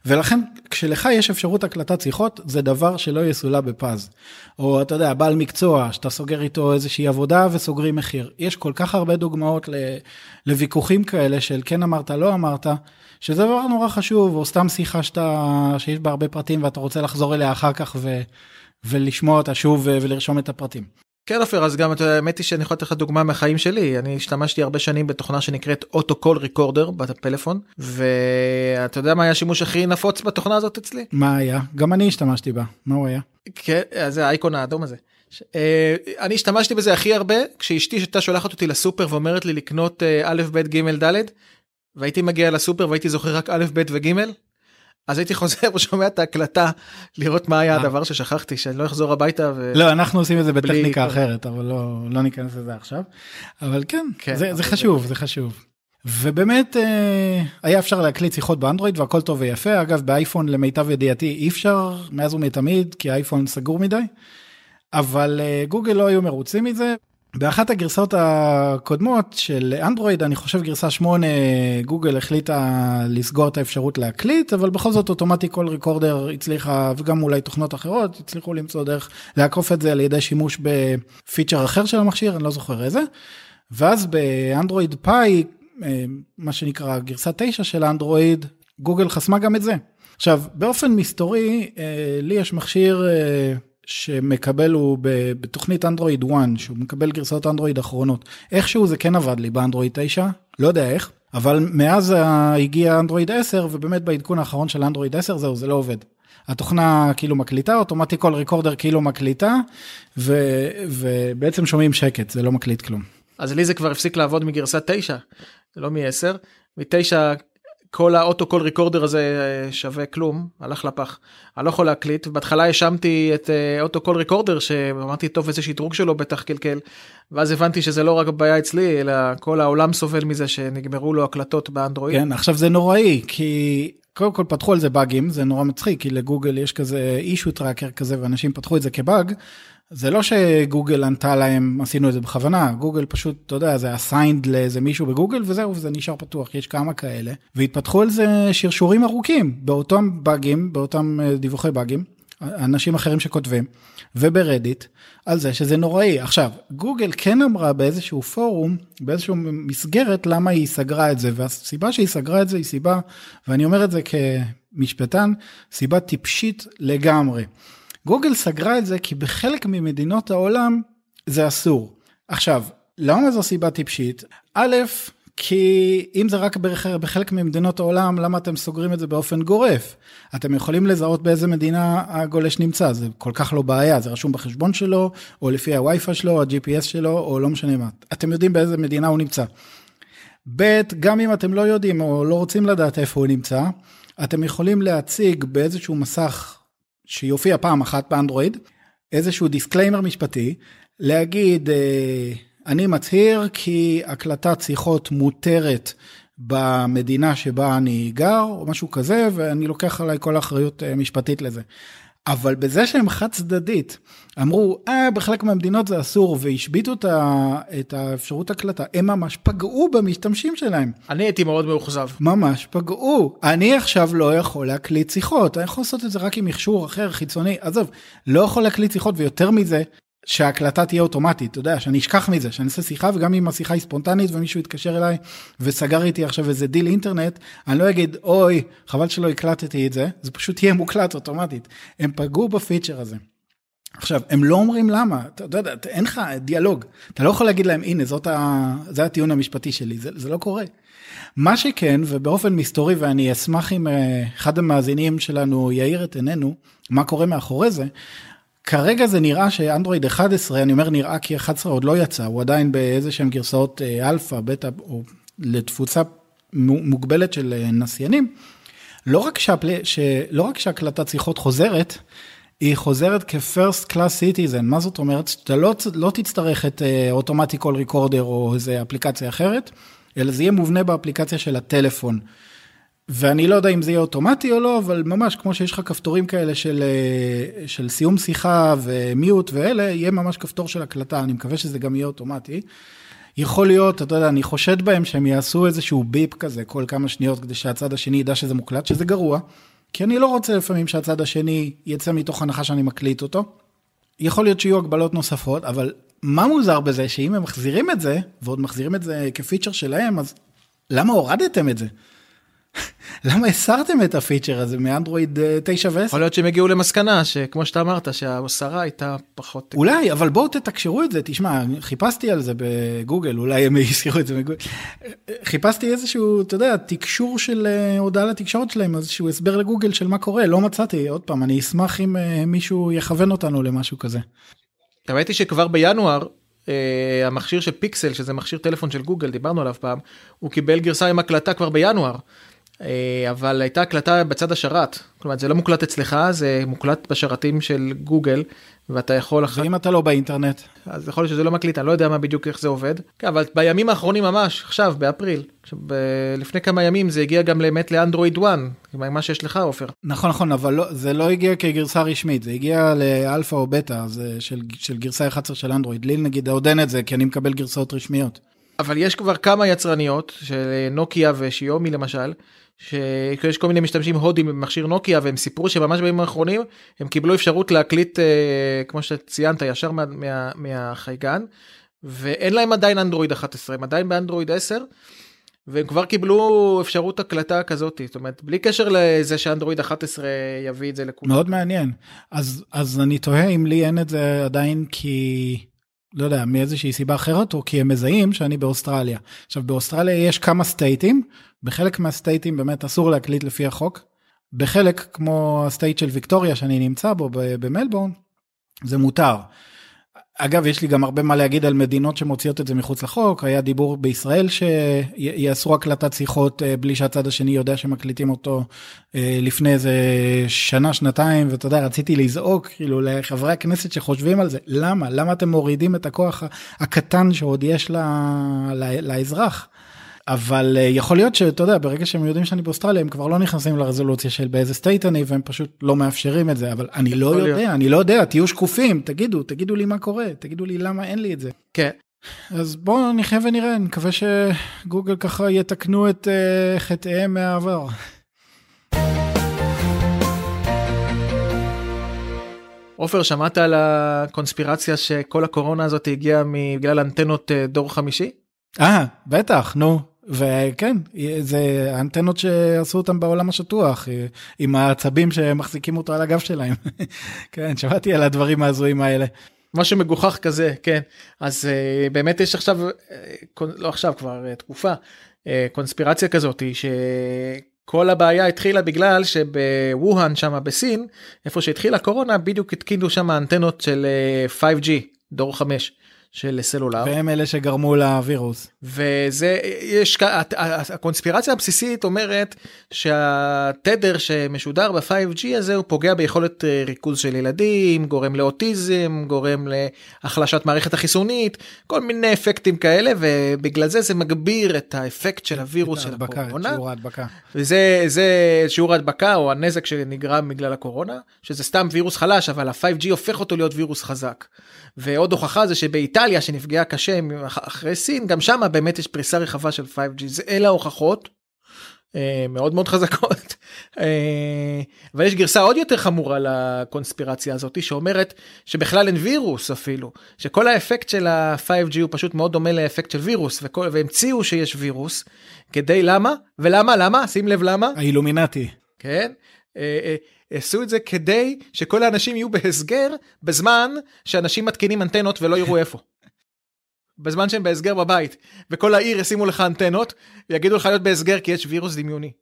Speaker 2: ולכן כשלך יש אפשרות הקלטת שיחות זה דבר שלא יסולא בפז. או אתה יודע בעל מקצוע שאתה סוגר איתו איזושהי עבודה וסוגרים מחיר. יש כל כך הרבה דוגמאות לוויכוחים כאלה של כן אמרת לא אמרת שזה דבר נורא חשוב או סתם שיחה שאתה שיש בה הרבה פרטים ואתה רוצה לחזור אליה אחר כך ו, ולשמוע אותה שוב ולרשום את הפרטים.
Speaker 3: כן עופר אז גם האמת היא שאני יכול לתת לך דוגמה מהחיים שלי אני השתמשתי הרבה שנים בתוכנה שנקראת אוטו קול ריקורדר בפלאפון ואתה יודע מה היה השימוש הכי נפוץ בתוכנה הזאת אצלי?
Speaker 2: מה היה? גם אני השתמשתי בה מה הוא היה?
Speaker 3: כן זה האייקון האדום הזה. אה, אני השתמשתי בזה הכי הרבה כשאשתי הייתה שולחת אותי לסופר ואומרת לי לקנות אה, א' ב' ג' ד' והייתי מגיע לסופר והייתי זוכר רק א' ב' וג' אז הייתי חוזר ושומע את ההקלטה לראות מה היה אה. הדבר ששכחתי שאני לא אחזור הביתה. ו...
Speaker 2: לא אנחנו עושים את זה בטכניקה אחרת אבל לא לא ניכנס לזה עכשיו. אבל כן, כן זה, זה חשוב זה חשוב. ובאמת אה, היה אפשר להקליט שיחות באנדרואיד והכל טוב ויפה אגב באייפון למיטב ידיעתי אי אפשר מאז ומתמיד כי האייפון סגור מדי. אבל אה, גוגל לא היו מרוצים מזה באחת הגרסאות הקודמות של אנדרואיד אני חושב גרסה 8 גוגל החליטה לסגור את האפשרות להקליט אבל בכל זאת אוטומטי כל ריקורדר הצליחה וגם אולי תוכנות אחרות הצליחו למצוא דרך לעקוף את זה על ידי שימוש בפיצ'ר אחר של המכשיר אני לא זוכר איזה. ואז באנדרואיד פאי אה, מה שנקרא גרסה 9 של אנדרואיד גוגל חסמה גם את זה. עכשיו באופן מסתורי אה, לי יש מכשיר אה, שמקבל הוא בתוכנית אנדרואיד 1 שהוא מקבל גרסאות אנדרואיד אחרונות איכשהו זה כן עבד לי באנדרואיד 9 לא יודע איך אבל מאז הגיע אנדרואיד 10 ובאמת בעדכון האחרון של אנדרואיד 10 זהו זה לא עובד. התוכנה כאילו מקליטה אוטומטי כל ריקורדר כאילו מקליטה ו, ובעצם שומעים שקט זה לא מקליט כלום.
Speaker 3: אז לי זה כבר הפסיק לעבוד מגרסה 9 לא מ-10 מ-9 כל ה Auto Call Recorder הזה אה, שווה כלום הלך לפח. אני לא יכול להקליט. בהתחלה האשמתי את אה, Auto Call Recorder שאמרתי טוב איזה שדרוג שלו בטח קלקל. ואז הבנתי שזה לא רק בעיה אצלי אלא כל העולם סובל מזה שנגמרו לו הקלטות באנדרואיד.
Speaker 2: כן עכשיו זה נוראי כי קודם כל פתחו על זה באגים זה נורא מצחיק כי לגוגל יש כזה issue tracker כזה ואנשים פתחו את זה כבאג זה לא שגוגל ענתה להם עשינו את זה בכוונה גוגל פשוט אתה יודע זה assigned לאיזה מישהו בגוגל וזהו זה נשאר פתוח יש כמה כאלה והתפתחו על זה שרשורים ארוכים באותם באגים באותם אה, דיווחי באגים אנשים אחרים שכותבים וברדיט על זה שזה נוראי עכשיו גוגל כן אמרה באיזשהו פורום באיזשהו מסגרת למה היא סגרה את זה והסיבה שהיא סגרה את זה היא סיבה ואני אומר את זה כמשפטן סיבה טיפשית לגמרי. גוגל סגרה את זה כי בחלק ממדינות העולם זה אסור. עכשיו, למה זו סיבה טיפשית? א', כי אם זה רק בחלק ממדינות העולם, למה אתם סוגרים את זה באופן גורף? אתם יכולים לזהות באיזה מדינה הגולש נמצא, זה כל כך לא בעיה, זה רשום בחשבון שלו, או לפי הווי-פיי שלו, ה-GPS שלו, או לא משנה מה. אתם יודעים באיזה מדינה הוא נמצא. ב', גם אם אתם לא יודעים או לא רוצים לדעת איפה הוא נמצא, אתם יכולים להציג באיזשהו מסך שיופיע פעם אחת באנדרואיד, איזשהו disclaimer משפטי, להגיד, אה, אני מצהיר כי הקלטת שיחות מותרת במדינה שבה אני גר, או משהו כזה, ואני לוקח עליי כל האחריות אה, משפטית לזה. אבל בזה שהם חד צדדית אמרו, אה, בחלק מהמדינות זה אסור, והשביתו את האפשרות הקלטה, הם ממש פגעו במשתמשים שלהם.
Speaker 3: אני הייתי מאוד מאוכזב.
Speaker 2: ממש פגעו. אני עכשיו לא יכול להקליט שיחות, אני יכול לעשות את זה רק עם מכשור אחר, חיצוני, עזוב, לא יכול להקליט שיחות, ויותר מזה, שההקלטה תהיה אוטומטית, אתה יודע, שאני אשכח מזה, שאני אעשה שיחה וגם אם השיחה היא ספונטנית ומישהו יתקשר אליי וסגר איתי עכשיו איזה דיל אינטרנט, אני לא אגיד, אוי, חבל שלא הקלטתי את זה, זה פשוט יהיה מוקלט אוטומטית. הם פגעו בפיצ'ר הזה. עכשיו, הם לא אומרים למה, אתה יודע, אין לך דיאלוג, אתה לא יכול להגיד להם, הנה, זאת ה... זה הטיעון המשפטי שלי, זה, זה לא קורה. מה שכן, ובאופן מסתורי, ואני אשמח אם אה, אחד המאזינים שלנו יאיר את עינינו, מה קורה מאחורי זה, כרגע זה נראה שאנדרואיד 11, אני אומר נראה כי 11 עוד לא יצא, הוא עדיין באיזה שהם גרסאות אה, אלפא, בטא, או לתפוצה מוגבלת של אה, נסיינים. לא רק, שהפל... שלא רק שהקלטת שיחות חוזרת, היא חוזרת כ-first class citizen, מה זאת אומרת? שאתה לא, לא תצטרך את אוטומטי קול ריקורדר או איזה אפליקציה אחרת, אלא זה יהיה מובנה באפליקציה של הטלפון. ואני לא יודע אם זה יהיה אוטומטי או לא, אבל ממש כמו שיש לך כפתורים כאלה של, אה, של סיום שיחה ומיוט ואלה, יהיה ממש כפתור של הקלטה, אני מקווה שזה גם יהיה אוטומטי. יכול להיות, אתה יודע, אני חושד בהם שהם יעשו איזשהו ביפ כזה כל כמה שניות כדי שהצד השני ידע שזה מוקלט, שזה גרוע, כי אני לא רוצה לפעמים שהצד השני יצא מתוך הנחה שאני מקליט אותו. יכול להיות שיהיו הגבלות נוספות, אבל מה מוזר בזה שאם הם מחזירים את זה, ועוד מחזירים את זה כפיצ'ר שלהם, אז למה הורדתם את זה? למה הסרתם את הפיצ'ר הזה מאנדרואיד 9 ו-10?
Speaker 3: יכול להיות שהם הגיעו למסקנה שכמו שאתה אמרת שהסרה הייתה פחות...
Speaker 2: אולי, אבל בואו תתקשרו את זה, תשמע, חיפשתי על זה בגוגל, אולי הם יזכירו את זה בגוגל. חיפשתי איזשהו, אתה יודע, תקשור של אה, הודעה לתקשורת שלהם, איזשהו הסבר לגוגל של מה קורה, לא מצאתי, עוד פעם, אני אשמח אם אה, מישהו יכוון אותנו למשהו כזה.
Speaker 3: האמת היא שכבר בינואר Uh, המכשיר של פיקסל שזה מכשיר טלפון של גוגל דיברנו עליו פעם הוא קיבל גרסה עם הקלטה כבר בינואר אה, אבל הייתה הקלטה בצד השרת, כלומר זה לא מוקלט אצלך, זה מוקלט בשרתים של גוגל, ואתה יכול...
Speaker 2: ואם אתה לא באינטרנט?
Speaker 3: אז יכול להיות שזה לא מקליט, אני לא יודע מה בדיוק איך זה עובד. כן, אבל בימים האחרונים ממש, עכשיו, באפריל, לפני כמה ימים זה הגיע גם באמת לאנדרואיד 1, מה שיש לך עופר.
Speaker 2: נכון נכון, אבל לא, זה לא הגיע כגרסה רשמית, זה הגיע לאלפא או בטא, זה של, של גרסה 11 של אנדרואיד. לי נגיד עוד אין את זה, כי אני מקבל גרסאות רשמיות.
Speaker 3: אבל יש כבר כמה יצרניות, של נוקיה ושיומי למשל, שיש כל מיני משתמשים הודים במכשיר נוקיה והם סיפרו שממש בימים האחרונים הם קיבלו אפשרות להקליט אה, כמו שציינת ישר מה, מה, מהחייגן ואין להם עדיין אנדרואיד 11 הם עדיין באנדרואיד 10 והם כבר קיבלו אפשרות הקלטה כזאת זאת אומרת בלי קשר לזה שאנדרואיד 11 יביא את זה לכולם.
Speaker 2: מאוד מעניין אז אז אני תוהה אם לי אין את זה עדיין כי. לא יודע, מאיזושהי סיבה אחרת, או כי הם מזהים שאני באוסטרליה. עכשיו, באוסטרליה יש כמה סטייטים, בחלק מהסטייטים באמת אסור להקליט לפי החוק. בחלק, כמו הסטייט של ויקטוריה שאני נמצא בו במלבורן, זה מותר. אגב, יש לי גם הרבה מה להגיד על מדינות שמוציאות את זה מחוץ לחוק. היה דיבור בישראל שיאסרו הקלטת שיחות אה, בלי שהצד השני יודע שמקליטים אותו אה, לפני איזה שנה, שנתיים, ואתה יודע, רציתי לזעוק כאילו לחברי הכנסת שחושבים על זה. למה? למה אתם מורידים את הכוח הקטן שעוד יש לאזרח? אבל אה, יכול להיות שאתה יודע ברגע שהם יודעים שאני באוסטרליה הם כבר לא נכנסים לרזולוציה של באיזה סטייט אני והם פשוט לא מאפשרים את זה אבל אני לא יודע להיות. אני לא יודע תהיו שקופים תגידו תגידו לי מה קורה תגידו לי למה אין לי את זה.
Speaker 3: כן.
Speaker 2: אז בואו נחיה ונראה אני מקווה שגוגל ככה יתקנו את uh, חטאיהם מהעבר.
Speaker 3: עופר שמעת על הקונספירציה שכל הקורונה הזאת הגיעה בגלל אנטנות אה, דור חמישי?
Speaker 2: אה בטח נו וכן, זה האנטנות שעשו אותם בעולם השטוח, עם העצבים שמחזיקים אותו על הגב שלהם. כן, שמעתי על הדברים ההזויים האלה.
Speaker 3: מה שמגוחך כזה, כן. אז uh, באמת יש עכשיו, uh, לא עכשיו כבר תקופה, קונספירציה כזאת שכל הבעיה התחילה בגלל שבווהאן שם בסין, איפה שהתחילה קורונה, בדיוק התקינו שם אנטנות של uh, 5G, דור 5. של סלולר.
Speaker 2: והם אלה שגרמו לווירוס.
Speaker 3: וזה, יש, הקונספירציה הבסיסית אומרת שהתדר שמשודר ב-5G הזה הוא פוגע ביכולת אה, ריכוז של ילדים, גורם לאוטיזם, גורם להחלשת מערכת החיסונית, כל מיני אפקטים כאלה, ובגלל זה זה מגביר את האפקט של הווירוס של
Speaker 2: הדבקה,
Speaker 3: הקורונה.
Speaker 2: את שיעור ההדבקה.
Speaker 3: וזה זה שיעור ההדבקה או הנזק שנגרם בגלל הקורונה, שזה סתם וירוס חלש, אבל ה-5G הופך אותו להיות וירוס חזק. ועוד הוכחה זה שבאיטליה שנפגעה קשה אחרי סין גם שם באמת יש פריסה רחבה של 5G זה אלה ההוכחות. אה, מאוד מאוד חזקות. אה, אבל יש גרסה עוד יותר חמורה לקונספירציה הזאת שאומרת שבכלל אין וירוס אפילו שכל האפקט של ה-5G הוא פשוט מאוד דומה לאפקט של וירוס וכל, והמציאו שיש וירוס כדי למה? ולמה? למה? שים לב למה?
Speaker 2: האילומינטי.
Speaker 3: כן. אה, עשו את זה כדי שכל האנשים יהיו בהסגר בזמן שאנשים מתקינים אנטנות ולא יראו איפה. בזמן שהם בהסגר בבית וכל העיר ישימו לך אנטנות ויגידו לך להיות בהסגר כי יש וירוס דמיוני.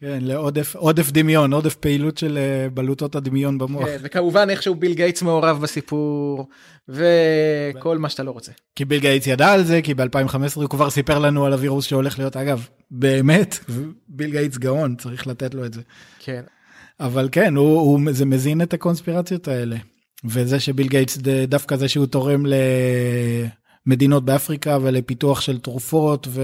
Speaker 2: כן, לעודף עודף דמיון, עודף פעילות של אה, בלוטות הדמיון במוח. כן,
Speaker 3: וכמובן איכשהו ביל גייטס מעורב בסיפור, וכל מה שאתה לא רוצה.
Speaker 2: כי ביל גייטס ידע על זה, כי ב-2015 הוא כבר סיפר לנו על הווירוס שהולך להיות, אגב, באמת, ביל גייטס גאון, צריך לתת לו את זה.
Speaker 3: כן,
Speaker 2: אבל כן, הוא, הוא, זה מזין את הקונספירציות האלה. וזה שביל גייטס, דווקא זה שהוא תורם למדינות באפריקה ולפיתוח של תרופות ו...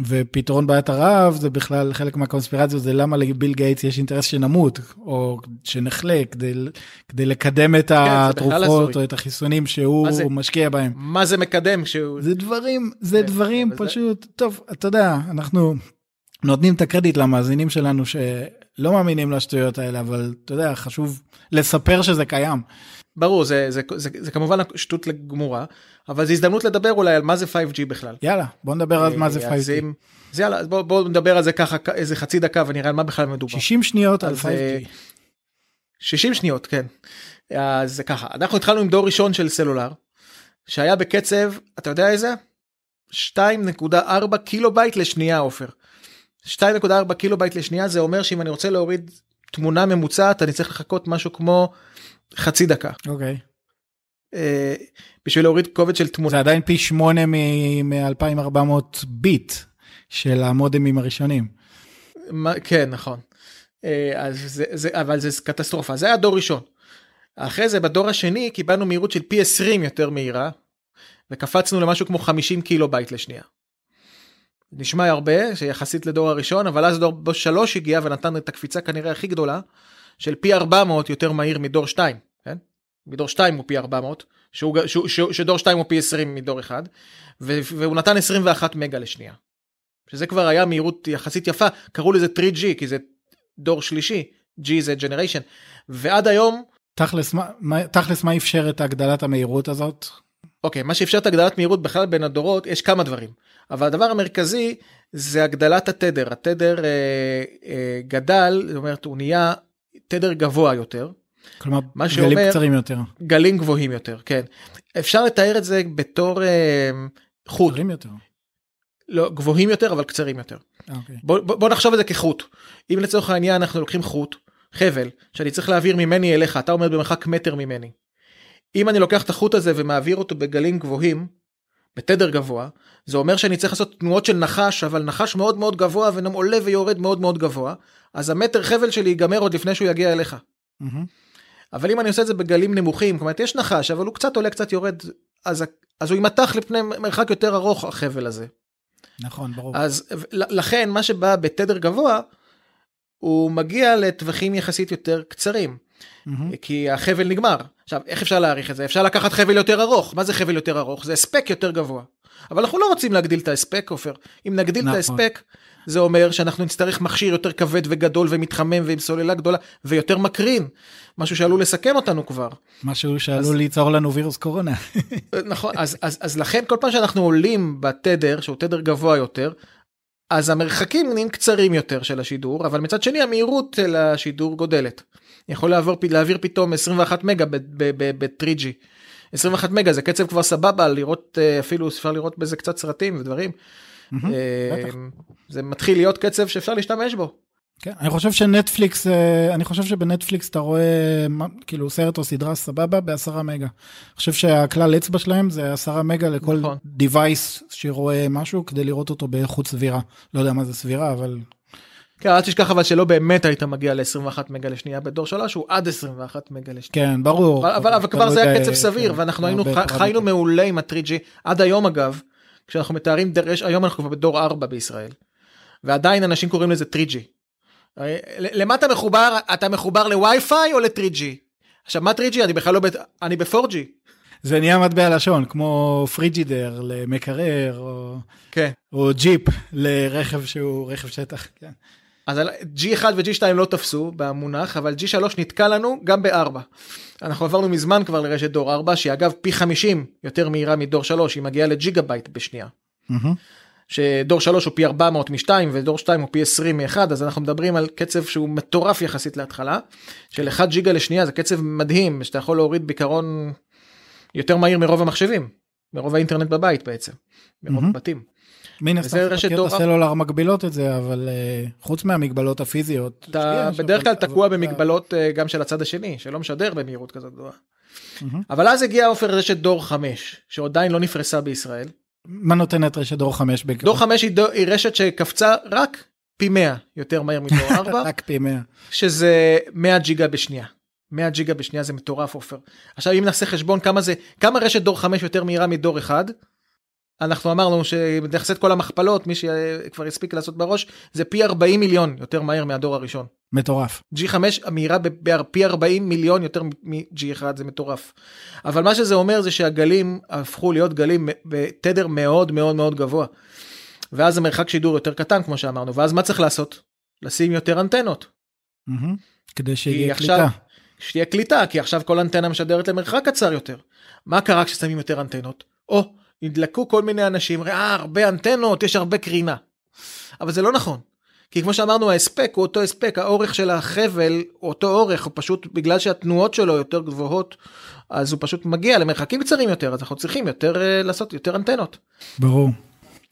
Speaker 2: ופתרון בעיית הרעב זה בכלל חלק מהקונספירציות זה למה לביל גייטס יש אינטרס שנמות או שנחלה כדי, כדי לקדם את כן, התרופות או את החיסונים שהוא זה, משקיע בהם.
Speaker 3: מה זה מקדם שהוא
Speaker 2: זה דברים זה כן, דברים פשוט זה... טוב אתה יודע אנחנו נותנים את הקרדיט למאזינים שלנו שלא מאמינים לשטויות האלה, אבל אתה יודע, חשוב לספר שזה קיים.
Speaker 3: ברור, זה, זה, זה, זה, זה כמובן שטות לגמורה, אבל זו הזדמנות לדבר אולי על מה זה 5G בכלל.
Speaker 2: יאללה, בוא נדבר על מה זה 5G.
Speaker 3: אז, אז יאללה, בוא, בוא נדבר על זה ככה איזה חצי דקה ונראה על מה בכלל מדובר.
Speaker 2: 60 שניות על 5G.
Speaker 3: 60 אה, שניות, כן. אז זה ככה, אנחנו התחלנו עם דור ראשון של סלולר, שהיה בקצב, אתה יודע איזה? 2.4 קילו בייט לשנייה עופר. 2.4 קילו בייט לשנייה זה אומר שאם אני רוצה להוריד תמונה ממוצעת אני צריך לחכות משהו כמו חצי דקה.
Speaker 2: אוקיי.
Speaker 3: אוקיי. אה, בשביל להוריד קובץ של תמונה.
Speaker 2: זה עדיין פי 8 מ-2400 ביט של המודמים הראשונים.
Speaker 3: מה, כן נכון. אה, אז זה, זה אבל זה קטסטרופה זה היה דור ראשון. אחרי זה בדור השני קיבלנו מהירות של פי 20 יותר מהירה וקפצנו למשהו כמו 50 קילו בייט לשנייה. נשמע הרבה שיחסית לדור הראשון אבל אז דור שלוש הגיע ונתן את הקפיצה כנראה הכי גדולה של פי 400 יותר מהיר מדור 2 כן? מדור 2 הוא פי 400 שהוא, שהוא, שהוא, שדור 2 הוא פי 20 מדור 1 והוא נתן 21 מגה לשנייה. שזה כבר היה מהירות יחסית יפה קראו לזה 3G כי זה דור שלישי G זה generation ועד היום
Speaker 2: תכלס מה, תכלס מה אפשר את הגדלת המהירות הזאת
Speaker 3: אוקיי, מה שאפשר את הגדלת מהירות בכלל בין הדורות, יש כמה דברים. אבל הדבר המרכזי זה הגדלת התדר. התדר אה, אה, גדל, זאת אומרת, הוא נהיה תדר גבוה יותר.
Speaker 2: כלומר, גלים שאומר, קצרים יותר.
Speaker 3: גלים גבוהים יותר, כן. אפשר לתאר את זה בתור אה, חוט.
Speaker 2: קצרים יותר.
Speaker 3: לא, גבוהים יותר, אבל קצרים יותר.
Speaker 2: Okay. אוקיי.
Speaker 3: בוא, בוא, בוא נחשוב על זה כחוט. אם לצורך העניין אנחנו לוקחים חוט, חבל, שאני צריך להעביר ממני אליך, אתה עומד במרחק מטר ממני. אם אני לוקח את החוט הזה ומעביר אותו בגלים גבוהים, בתדר גבוה, זה אומר שאני צריך לעשות תנועות של נחש, אבל נחש מאוד מאוד גבוה ועולה ויורד מאוד מאוד גבוה, אז המטר חבל שלי ייגמר עוד לפני שהוא יגיע אליך. Mm-hmm. אבל אם אני עושה את זה בגלים נמוכים, כלומר יש נחש, אבל הוא קצת עולה קצת יורד, אז, אז הוא יימתח לפני מרחק יותר ארוך החבל הזה.
Speaker 2: נכון, ברור.
Speaker 3: אז לכן מה שבא בתדר גבוה, הוא מגיע לטווחים יחסית יותר קצרים. Mm-hmm. כי החבל נגמר. עכשיו, איך אפשר להעריך את זה? אפשר לקחת חבל יותר ארוך. מה זה חבל יותר ארוך? זה הספק יותר גבוה. אבל אנחנו לא רוצים להגדיל את ההספק, עופר. אם נגדיל נכון. את ההספק, זה אומר שאנחנו נצטרך מכשיר יותר כבד וגדול ומתחמם ועם סוללה גדולה ויותר מקרין. משהו שעלול לסכן אותנו כבר.
Speaker 2: משהו שעלול אז... ליצור לנו וירוס קורונה.
Speaker 3: נכון, אז, אז, אז לכן כל פעם שאנחנו עולים בתדר, שהוא תדר גבוה יותר, אז המרחקים נהיים קצרים יותר של השידור, אבל מצד שני המהירות של השידור גודלת. יכול לעבור, להעביר פתאום 21 מגה ב-3G. 21 מגה זה קצב כבר סבבה לראות אה, אפילו אפשר לראות בזה קצת סרטים ודברים. אה, זה מתחיל להיות קצב שאפשר להשתמש בו.
Speaker 2: כן, אני חושב שנטפליקס, אה, אני חושב שבנטפליקס אתה רואה כאילו סרט או סדרה סבבה בעשרה מגה. אני חושב שהכלל אצבע שלהם זה עשרה מגה לכל נכון. device שרואה משהו כדי לראות אותו באיכות סבירה. לא יודע מה זה סבירה, אבל...
Speaker 3: כן, אל תשכח אבל שלא באמת היית מגיע ל-21 מגה לשנייה בדור 3, הוא עד 21 מגה לשנייה.
Speaker 2: כן, ברור.
Speaker 3: אבל, אבל, אבל כבר זה היה קצב סביר, כן, ואנחנו היינו, חיינו מעולה עם ה-3G, עד היום אגב, כשאנחנו מתארים, דרש, היום אנחנו כבר בדור 4 בישראל, ועדיין אנשים קוראים לזה 3G. למה אתה מחובר? אתה מחובר לווי-פיי או ל-3G? עכשיו מה 3G? אני בכלל לא ב... אני ב-4G.
Speaker 2: זה נהיה מטבע לשון, כמו פריג'ידר למקרר, או, כן. או ג'יפ לרכב שהוא רכב שטח. כן.
Speaker 3: אז G1 ו-G2 לא תפסו במונח, אבל G3 נתקע לנו גם ב-4. אנחנו עברנו מזמן כבר לרשת דור 4, שהיא אגב פי 50 יותר מהירה מדור 3, היא מגיעה לג'יגה בייט בשנייה. Mm-hmm. שדור 3 הוא פי 400 מ-2 ודור 2 הוא פי 20 מ-1 אז אנחנו מדברים על קצב שהוא מטורף יחסית להתחלה של 1 ג'יגה לשנייה זה קצב מדהים שאתה יכול להוריד בעיקרון יותר מהיר מרוב המחשבים מרוב האינטרנט בבית בעצם מרוב הבתים.
Speaker 2: מן הסתם ספקיות הסלולר מגבילות את זה אבל uh, חוץ מהמגבלות הפיזיות
Speaker 3: אתה בדרך כלל תקוע במגבלות uh, גם של הצד השני שלא משדר במהירות כזאת גדולה. אבל אז הגיע עופר רשת דור 5 שעדיין לא נפרסה בישראל.
Speaker 2: מה נותנת רשת דור 5
Speaker 3: בעיקר? דור 5 היא, דור, היא רשת שקפצה רק פי 100 יותר מהר מדור 4.
Speaker 2: רק פי 100.
Speaker 3: שזה 100 ג'יגה בשנייה. 100 ג'יגה בשנייה זה מטורף עופר. עכשיו אם נעשה חשבון כמה זה כמה רשת דור 5 יותר מהירה מדור 1 אנחנו אמרנו שנעשה את כל המכפלות מי שכבר הספיק לעשות בראש זה פי 40 מיליון יותר מהר מהדור הראשון.
Speaker 2: מטורף.
Speaker 3: G5 המהירה בפי 40 מיליון יותר מ-G1 זה מטורף. אבל מה שזה אומר זה שהגלים הפכו להיות גלים בתדר מאוד מאוד מאוד גבוה. ואז המרחק שידור יותר קטן כמו שאמרנו ואז מה צריך לעשות? לשים יותר אנטנות.
Speaker 2: כדי שיהיה קליטה.
Speaker 3: שתהיה קליטה כי עכשיו כל אנטנה משדרת למרחק קצר יותר. מה קרה כששמים יותר אנטנות? או נדלקו כל מיני אנשים, ראה הרבה אנטנות, יש הרבה קרינה. אבל זה לא נכון. כי כמו שאמרנו ההספק הוא אותו הספק, האורך של החבל הוא אותו אורך, הוא פשוט בגלל שהתנועות שלו יותר גבוהות, אז הוא פשוט מגיע למרחקים קצרים יותר, אז אנחנו צריכים יותר uh, לעשות יותר אנטנות.
Speaker 2: ברור.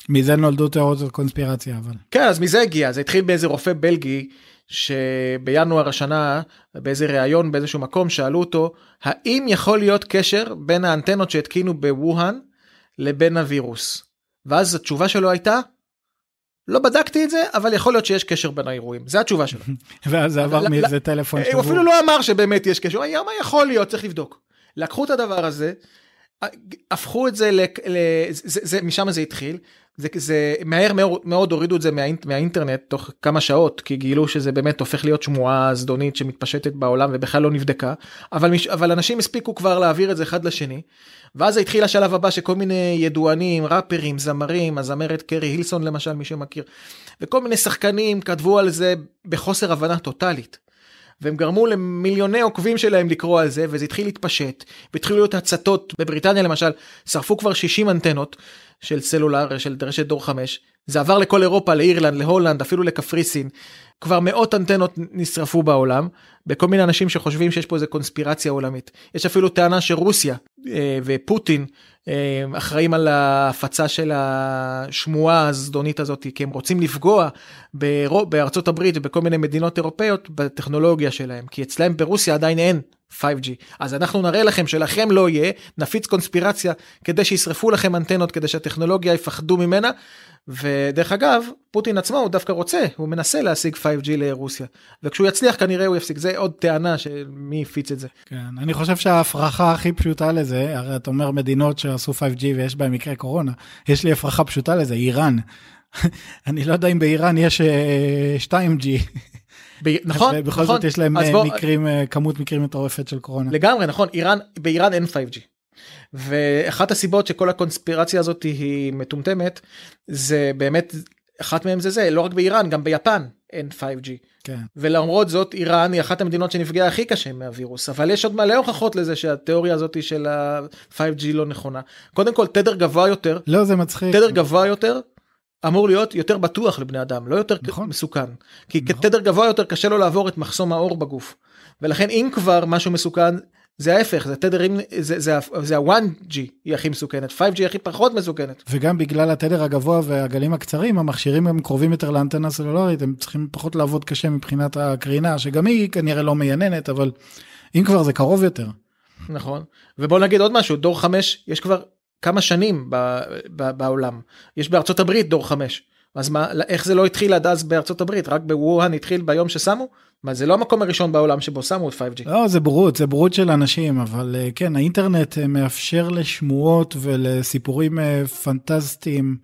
Speaker 2: מזה נולדו תיאוריות הקונספירציה אבל.
Speaker 3: כן אז מזה הגיע זה התחיל באיזה רופא בלגי שבינואר השנה באיזה ראיון באיזשהו מקום שאלו אותו האם יכול להיות קשר בין האנטנות שהתקינו בווהאן לבין הווירוס. ואז התשובה שלו הייתה, לא בדקתי את זה, אבל יכול להיות שיש קשר בין האירועים. זה התשובה שלו.
Speaker 2: ואז זה עבר מאיזה טלפון
Speaker 3: שבור. הוא אפילו לא אמר שבאמת יש קשר, הוא אמר יכול להיות, צריך לבדוק. לקחו את הדבר הזה, הפכו את זה, לק, ל, זה, זה, משם זה התחיל, זה, זה מהר מאוד, מאוד הורידו את זה מהאינט, מהאינטרנט תוך כמה שעות, כי גילו שזה באמת הופך להיות שמועה זדונית שמתפשטת בעולם ובכלל לא נבדקה, אבל, אבל אנשים הספיקו כבר להעביר את זה אחד לשני, ואז התחיל השלב הבא שכל מיני ידוענים, ראפרים, זמרים, הזמרת קרי הילסון למשל, מי שמכיר, וכל מיני שחקנים כתבו על זה בחוסר הבנה טוטאלית. והם גרמו למיליוני עוקבים שלהם לקרוא על זה וזה התחיל להתפשט והתחילו להיות הצתות בבריטניה למשל שרפו כבר 60 אנטנות של סלולר של רשת דור 5 זה עבר לכל אירופה לאירלנד להולנד אפילו לקפריסין. כבר מאות אנטנות נשרפו בעולם בכל מיני אנשים שחושבים שיש פה איזה קונספירציה עולמית. יש אפילו טענה שרוסיה אה, ופוטין אה, אחראים על ההפצה של השמועה הזדונית הזאת כי הם רוצים לפגוע בארצות הברית ובכל מיני מדינות אירופאיות בטכנולוגיה שלהם כי אצלהם ברוסיה עדיין אין 5G אז אנחנו נראה לכם שלכם לא יהיה נפיץ קונספירציה כדי שישרפו לכם אנטנות כדי שהטכנולוגיה יפחדו ממנה ודרך אגב פוטין עצמו הוא דווקא רוצה הוא מנסה להשיג 5G לרוסיה וכשהוא יצליח כנראה הוא יפסיק זה עוד טענה שמי הפיץ את זה.
Speaker 2: כן אני חושב שההפרחה הכי פשוטה לזה הרי אתה אומר מדינות שעשו 5G ויש בהם מקרה קורונה יש לי הפרחה פשוטה לזה איראן. אני לא יודע אם באיראן יש 2G.
Speaker 3: ב... נכון,
Speaker 2: בכל
Speaker 3: נכון.
Speaker 2: זאת יש להם אה, בוא... מקרים, אה, כמות מקרים מטורפת של קורונה.
Speaker 3: לגמרי, נכון, איראן, באיראן אין 5G. ואחת הסיבות שכל הקונספירציה הזאת היא מטומטמת, זה באמת, אחת מהם זה זה, לא רק באיראן, גם ביפן אין 5G.
Speaker 2: כן.
Speaker 3: ולמרות זאת איראן היא אחת המדינות שנפגעה הכי קשה מהווירוס, אבל יש עוד מלא הוכחות לזה שהתיאוריה הזאת של ה-5G לא נכונה. קודם כל, תדר גבוה יותר,
Speaker 2: לא, זה מצחיק.
Speaker 3: תדר גבוה יותר אמור להיות יותר בטוח לבני אדם, לא יותר
Speaker 2: נכון.
Speaker 3: מסוכן. כי
Speaker 2: נכון.
Speaker 3: כתדר גבוה יותר קשה לו לעבור את מחסום האור בגוף. ולכן אם כבר משהו מסוכן, זה ההפך, זה תדרים, זה, זה, זה ה-1G היא הכי מסוכנת, 5G היא הכי פחות מסוכנת.
Speaker 2: וגם בגלל התדר הגבוה והגלים הקצרים, המכשירים הם קרובים יותר לאנטנה סלולרית, הם צריכים פחות לעבוד קשה מבחינת הקרינה, שגם היא כנראה לא מייננת, אבל אם כבר זה קרוב יותר.
Speaker 3: נכון. ובוא נגיד עוד משהו, דור 5 יש כבר כמה שנים ב, ב, בעולם. יש בארצות הברית דור 5. אז מה, איך זה לא התחיל עד אז בארצות הברית? רק בווהאן התחיל ביום ששמו? מה, זה לא המקום הראשון בעולם שבו שמו את 5G.
Speaker 2: לא, זה בורות, זה בורות של אנשים, אבל אה, כן, האינטרנט אה, מאפשר לשמועות ולסיפורים אה, פנטסטיים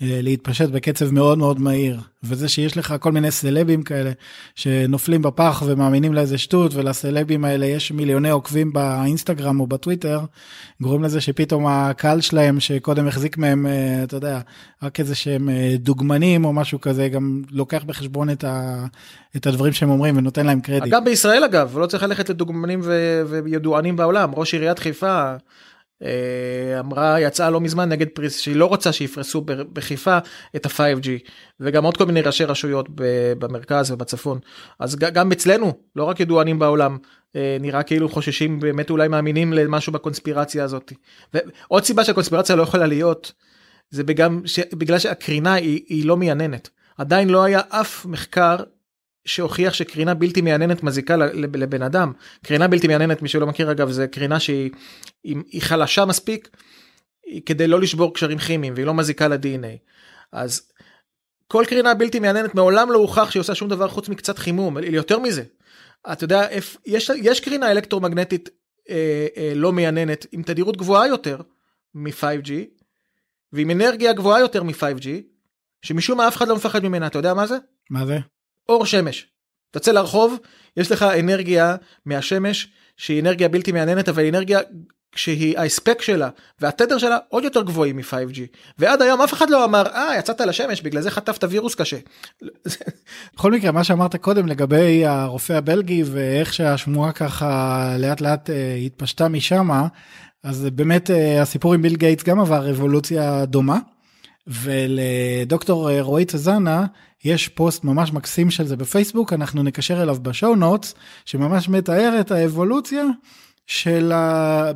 Speaker 2: להתפשט בקצב מאוד מאוד מהיר. וזה שיש לך כל מיני סלבים כאלה שנופלים בפח ומאמינים לאיזה שטות, ולסלבים האלה יש מיליוני עוקבים באינסטגרם או בטוויטר, גורם לזה שפתאום הקהל שלהם שקודם החזיק מהם, אה, אתה יודע, רק איזה שהם אה, דוגמנים או משהו כזה, גם לוקח בחשבון את, ה, את הדברים שהם אומרים ונותן להם קרדיט.
Speaker 3: גם בישראל אגב, לא צריך ללכת לדוגמנים ו- וידוענים בעולם. ראש עיריית חיפה אה, אמרה, יצאה לא מזמן נגד פריס, שהיא לא רוצה שיפרסו בחיפה את ה-5G, וגם עוד כל מיני ראשי רשויות במרכז ובצפון. אז גם אצלנו, לא רק ידוענים בעולם, אה, נראה כאילו חוששים, באמת אולי מאמינים למשהו בקונספירציה הזאת. ועוד סיבה שהקונספירציה לא יכולה להיות, זה בגלל שהקרינה היא, היא לא מייננת. עדיין לא היה אף מחקר שהוכיח שקרינה בלתי מייננת מזיקה לב- לבן אדם. קרינה בלתי מייננת, מי שלא מכיר אגב, זה קרינה שהיא היא, היא חלשה מספיק כדי לא לשבור קשרים כימיים והיא לא מזיקה ל-DNA. אז כל קרינה בלתי מייננת מעולם לא הוכח שהיא עושה שום דבר חוץ מקצת חימום, יותר מזה. אתה יודע, יש, יש קרינה אלקטרומגנטית אה, אה, לא מייננת עם תדירות גבוהה יותר מ-5G ועם אנרגיה גבוהה יותר מ-5G, שמשום מה אף אחד לא מפחד ממנה, אתה יודע מה זה?
Speaker 2: מה זה?
Speaker 3: אור שמש. יוצא לרחוב, יש לך אנרגיה מהשמש שהיא אנרגיה בלתי מעניינת, אבל אנרגיה שהיא ההספק שלה והתדר שלה עוד יותר גבוהים מ-5G. ועד היום אף אחד לא אמר, אה, יצאת לשמש, בגלל זה חטפת וירוס קשה.
Speaker 2: בכל מקרה, מה שאמרת קודם לגבי הרופא הבלגי ואיך שהשמועה ככה לאט לאט אה, התפשטה משמה, אז באמת אה, הסיפור עם ביל גייטס גם עבר אבולוציה דומה. ולדוקטור אה, רועי צזנה יש פוסט ממש מקסים של זה בפייסבוק, אנחנו נקשר אליו ב show notes, שממש מתאר את האבולוציה של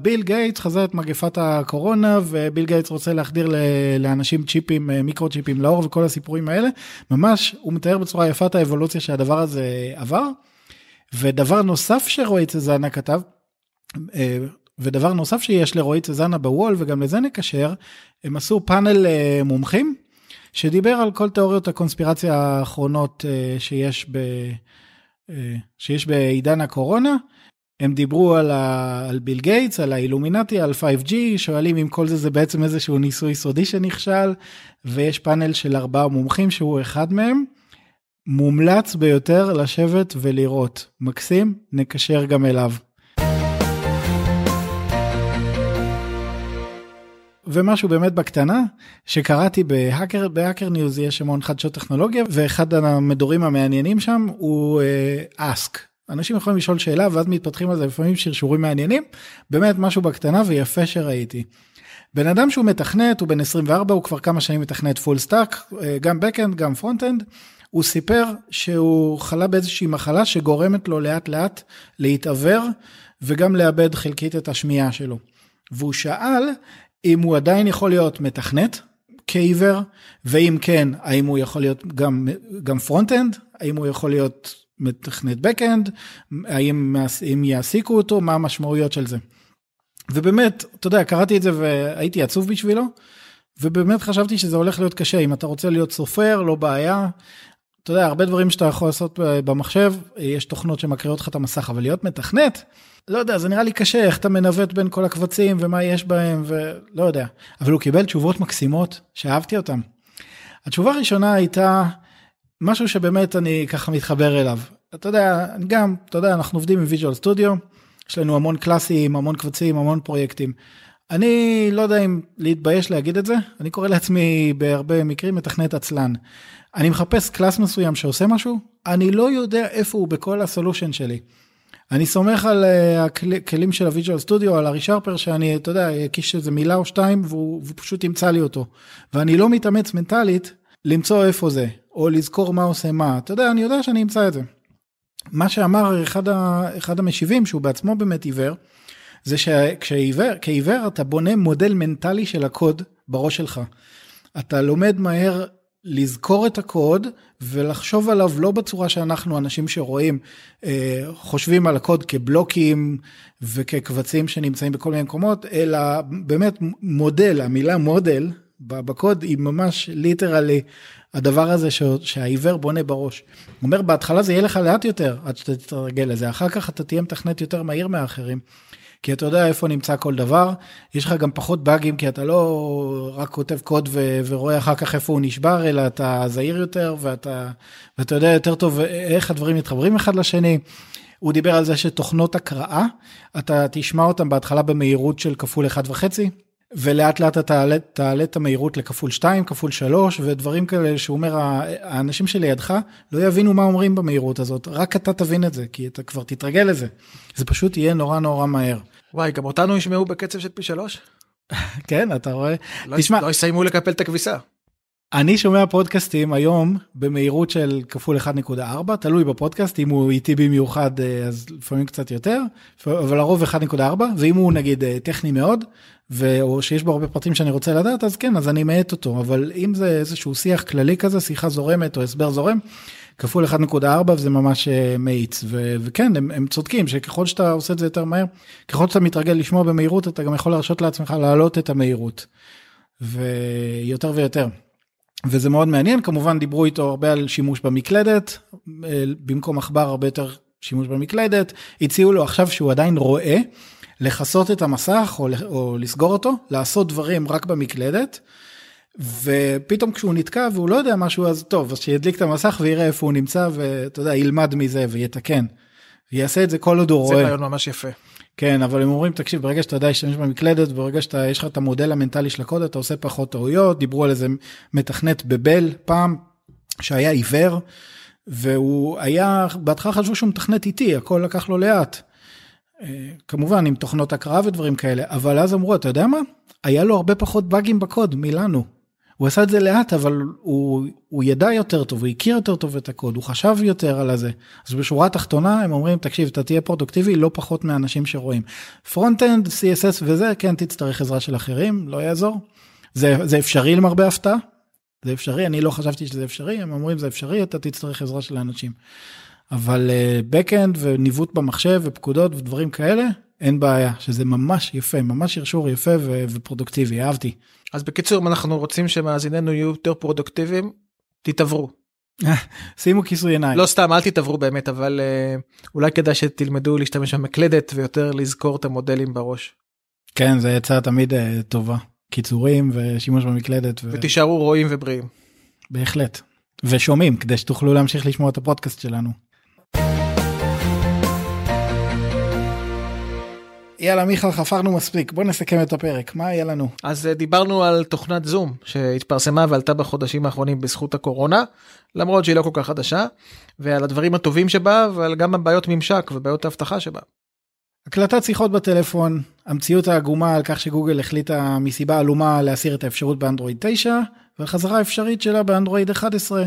Speaker 2: ביל גייטס חזה את מגפת הקורונה וביל גייטס רוצה להחדיר לאנשים צ'יפים, אה, מיקרו צ'יפים לעור וכל הסיפורים האלה. ממש הוא מתאר בצורה יפה את האבולוציה שהדבר הזה עבר. ודבר נוסף שרועי צזנה כתב, אה, ודבר נוסף שיש לרועי צזנה בוול וגם לזה נקשר, הם עשו פאנל אה, מומחים שדיבר על כל תיאוריות הקונספירציה האחרונות אה, שיש, ב, אה, שיש בעידן הקורונה. הם דיברו על, ה, על ביל גייטס, על האילומינטי, על 5G, שואלים אם כל זה זה בעצם איזשהו ניסוי סודי שנכשל, ויש פאנל של ארבעה מומחים שהוא אחד מהם. מומלץ ביותר לשבת ולראות. מקסים, נקשר גם אליו. ומשהו באמת בקטנה שקראתי ב Hacker ב Hacker News יש המון חדשות טכנולוגיה ואחד המדורים המעניינים שם הוא Ask. אנשים יכולים לשאול שאלה ואז מתפתחים על זה לפעמים שרשורים מעניינים באמת משהו בקטנה ויפה שראיתי. בן אדם שהוא מתכנת הוא בן 24 הוא כבר כמה שנים מתכנת full stack גם backend גם frontend. הוא סיפר שהוא חלה באיזושהי מחלה שגורמת לו לאט לאט להתעוור וגם לאבד חלקית את השמיעה שלו. והוא שאל אם הוא עדיין יכול להיות מתכנת כעיוור, ואם כן, האם הוא יכול להיות גם, גם front-end, האם הוא יכול להיות מתכנת back-end, האם אם יעסיקו אותו, מה המשמעויות של זה. ובאמת, אתה יודע, קראתי את זה והייתי עצוב בשבילו, ובאמת חשבתי שזה הולך להיות קשה, אם אתה רוצה להיות סופר, לא בעיה. אתה יודע, הרבה דברים שאתה יכול לעשות במחשב, יש תוכנות שמקריאות לך את המסך, אבל להיות מתכנת, לא יודע, זה נראה לי קשה, איך אתה מנווט בין כל הקבצים ומה יש בהם, ולא יודע. אבל הוא קיבל תשובות מקסימות, שאהבתי אותן. התשובה הראשונה הייתה משהו שבאמת אני ככה מתחבר אליו. אתה יודע, גם, אתה יודע, אנחנו עובדים עם Visual Studio, יש לנו המון קלאסים, המון קבצים, המון פרויקטים. אני לא יודע אם להתבייש להגיד את זה, אני קורא לעצמי בהרבה מקרים מתכנת עצלן. אני מחפש class מסוים שעושה משהו, אני לא יודע איפה הוא בכל ה solution שלי. אני סומך על הכלים של ה Visual Studio, על ה ReSharper שאני, אתה יודע, אקיש איזה מילה או שתיים והוא, והוא פשוט ימצא לי אותו. ואני לא מתאמץ מנטלית למצוא איפה זה, או לזכור מה עושה מה, אתה יודע, אני יודע שאני אמצא את זה. מה שאמר אחד, ה, אחד המשיבים, שהוא בעצמו באמת עיוור, זה שכעיוור אתה בונה מודל מנטלי של הקוד בראש שלך. אתה לומד מהר לזכור את הקוד ולחשוב עליו לא בצורה שאנחנו אנשים שרואים אה, חושבים על הקוד כבלוקים וכקבצים שנמצאים בכל מיני מקומות אלא באמת מודל המילה מודל בקוד היא ממש literally הדבר הזה שהעיוור בונה בראש. הוא אומר בהתחלה זה יהיה לך לאט יותר עד שאתה תתרגל לזה אחר כך אתה תהיה מתכנת יותר מהיר מהאחרים. כי אתה יודע איפה נמצא כל דבר, יש לך גם פחות באגים, כי אתה לא רק כותב קוד ו- ורואה אחר כך איפה הוא נשבר, אלא אתה זהיר יותר, ואתה, ואתה יודע יותר טוב איך הדברים מתחברים אחד לשני. הוא דיבר על זה שתוכנות הקראה, אתה תשמע אותם בהתחלה במהירות של כפול 1.5, ולאט לאט אתה תעלה את המהירות לכפול 2, כפול 3, ודברים כאלה שהוא אומר, האנשים שלידך לא יבינו מה אומרים במהירות הזאת, רק אתה תבין את זה, כי אתה כבר תתרגל לזה. זה פשוט יהיה נורא נורא מהר.
Speaker 3: וואי, גם אותנו ישמעו בקצב של פי שלוש?
Speaker 2: כן, אתה רואה?
Speaker 3: לא, תשמע, לא יסיימו לקפל את הכביסה.
Speaker 2: אני שומע פודקאסטים היום במהירות של כפול 1.4, תלוי בפודקאסט, אם הוא איטי במיוחד אה, אז לפעמים קצת יותר, אבל לרוב 1.4, ואם הוא נגיד אה, טכני מאוד, ו... או שיש בו הרבה פרטים שאני רוצה לדעת, אז כן, אז אני מאט אותו, אבל אם זה איזשהו שיח כללי כזה, שיחה זורמת או הסבר זורם, כפול 1.4 וזה ממש אה, מאיץ, ו... וכן, הם, הם צודקים שככל שאתה עושה את זה יותר מהר, ככל שאתה מתרגל לשמוע במהירות, אתה גם יכול להרשות לעצמך להעלות את המהירות, ויותר ויותר. וזה מאוד מעניין, כמובן דיברו איתו הרבה על שימוש במקלדת, אה, במקום עכבר הרבה יותר שימוש במקלדת, הציעו לו עכשיו שהוא עדיין רואה, לכסות את המסך או, או לסגור אותו, לעשות דברים רק במקלדת, ופתאום כשהוא נתקע והוא לא יודע משהו אז טוב, אז שידליק את המסך ויראה איפה הוא נמצא ואתה יודע, ילמד מזה ויתקן. יעשה את זה כל עוד הוא רואה.
Speaker 3: זה רעיון ממש יפה.
Speaker 2: כן, אבל הם אומרים, תקשיב, ברגע שאתה יודע להשתמש במקלדת, ברגע שאתה, יש לך את המודל המנטלי של הקוד, אתה עושה פחות טעויות, דיברו על איזה מתכנת בבל פעם, שהיה עיוור, והוא היה, בהתחלה חשבו שהוא מתכנת איטי, הכל לקח לו לאט. אה, כמובן עם תוכנות הקראה ודברים כאלה, אבל אז אמרו, אתה יודע מה? היה לו הרבה פחות באגים בקוד מלנו. הוא עשה את זה לאט אבל הוא, הוא ידע יותר טוב הוא הכיר יותר טוב את הקוד הוא חשב יותר על הזה. אז בשורה התחתונה הם אומרים תקשיב אתה תהיה פרודוקטיבי לא פחות מאנשים שרואים. front end CSS וזה כן תצטרך עזרה של אחרים לא יעזור. זה, זה אפשרי למרבה הפתעה? זה אפשרי? אני לא חשבתי שזה אפשרי הם אומרים זה אפשרי אתה תצטרך עזרה של האנשים. אבל backend וניווט במחשב ופקודות ודברים כאלה אין בעיה שזה ממש יפה ממש שרשור יפה ופרודוקטיבי אהבתי.
Speaker 3: אז בקיצור אם אנחנו רוצים שמאזיננו יהיו יותר פרודוקטיביים תתעברו.
Speaker 2: שימו כיסוי עיניים.
Speaker 3: לא סתם אל תתעברו באמת אבל uh, אולי כדאי שתלמדו להשתמש במקלדת ויותר לזכור את המודלים בראש.
Speaker 2: כן זה יצא תמיד uh, טובה קיצורים ושימוש במקלדת.
Speaker 3: ו... ותישארו רואים ובריאים.
Speaker 2: בהחלט. ושומעים כדי שתוכלו להמשיך לשמוע את הפודקאסט שלנו. יאללה מיכל חפרנו מספיק בוא נסכם את הפרק מה היה לנו
Speaker 3: אז אה, דיברנו על תוכנת זום שהתפרסמה ועלתה בחודשים האחרונים בזכות הקורונה למרות שהיא לא כל כך חדשה ועל הדברים הטובים שבה אבל גם הבעיות ממשק ובעיות האבטחה שבה.
Speaker 2: הקלטת שיחות בטלפון המציאות העגומה על כך שגוגל החליטה מסיבה עלומה להסיר את האפשרות באנדרואיד 9 והחזרה האפשרית שלה באנדרואיד 11.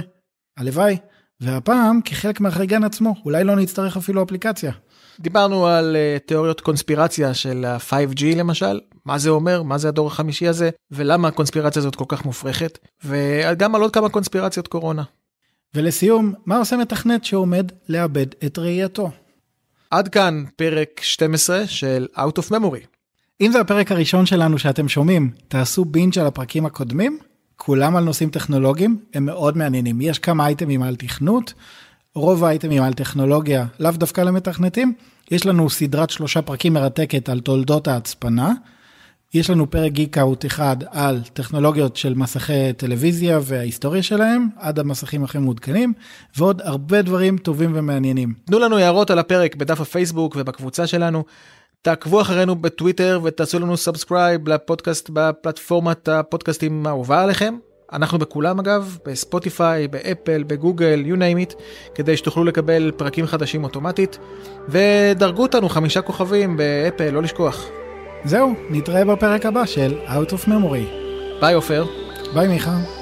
Speaker 2: הלוואי והפעם כחלק מהחריגן עצמו אולי לא נצטרך אפילו אפליקציה.
Speaker 3: דיברנו על uh, תיאוריות קונספירציה של ה-5G למשל, מה זה אומר, מה זה הדור החמישי הזה, ולמה הקונספירציה הזאת כל כך מופרכת, וגם על עוד כמה קונספירציות קורונה.
Speaker 2: ולסיום, מה עושה מתכנת שעומד לאבד את ראייתו?
Speaker 3: עד כאן פרק 12 של Out of Memory.
Speaker 2: אם זה הפרק הראשון שלנו שאתם שומעים, תעשו בינג' על הפרקים הקודמים, כולם על נושאים טכנולוגיים, הם מאוד מעניינים. יש כמה אייטמים על תכנות, רוב האייטמים על טכנולוגיה, לאו דווקא למתכנתים. יש לנו סדרת שלושה פרקים מרתקת על תולדות ההצפנה. יש לנו פרק geek out אחד על טכנולוגיות של מסכי טלוויזיה וההיסטוריה שלהם, עד המסכים הכי מעודכנים, ועוד הרבה דברים טובים ומעניינים.
Speaker 3: תנו לנו הערות על הפרק בדף הפייסבוק ובקבוצה שלנו. תעקבו אחרינו בטוויטר ותעשו לנו subscribe לפודקאסט בפלטפורמת הפודקאסטים האהובה עליכם. אנחנו בכולם אגב, בספוטיפיי, באפל, בגוגל, you name it, כדי שתוכלו לקבל פרקים חדשים אוטומטית, ודרגו אותנו חמישה כוכבים באפל, לא לשכוח.
Speaker 2: זהו, נתראה בפרק הבא של Out of Memory.
Speaker 3: ביי עופר.
Speaker 2: ביי מיכה.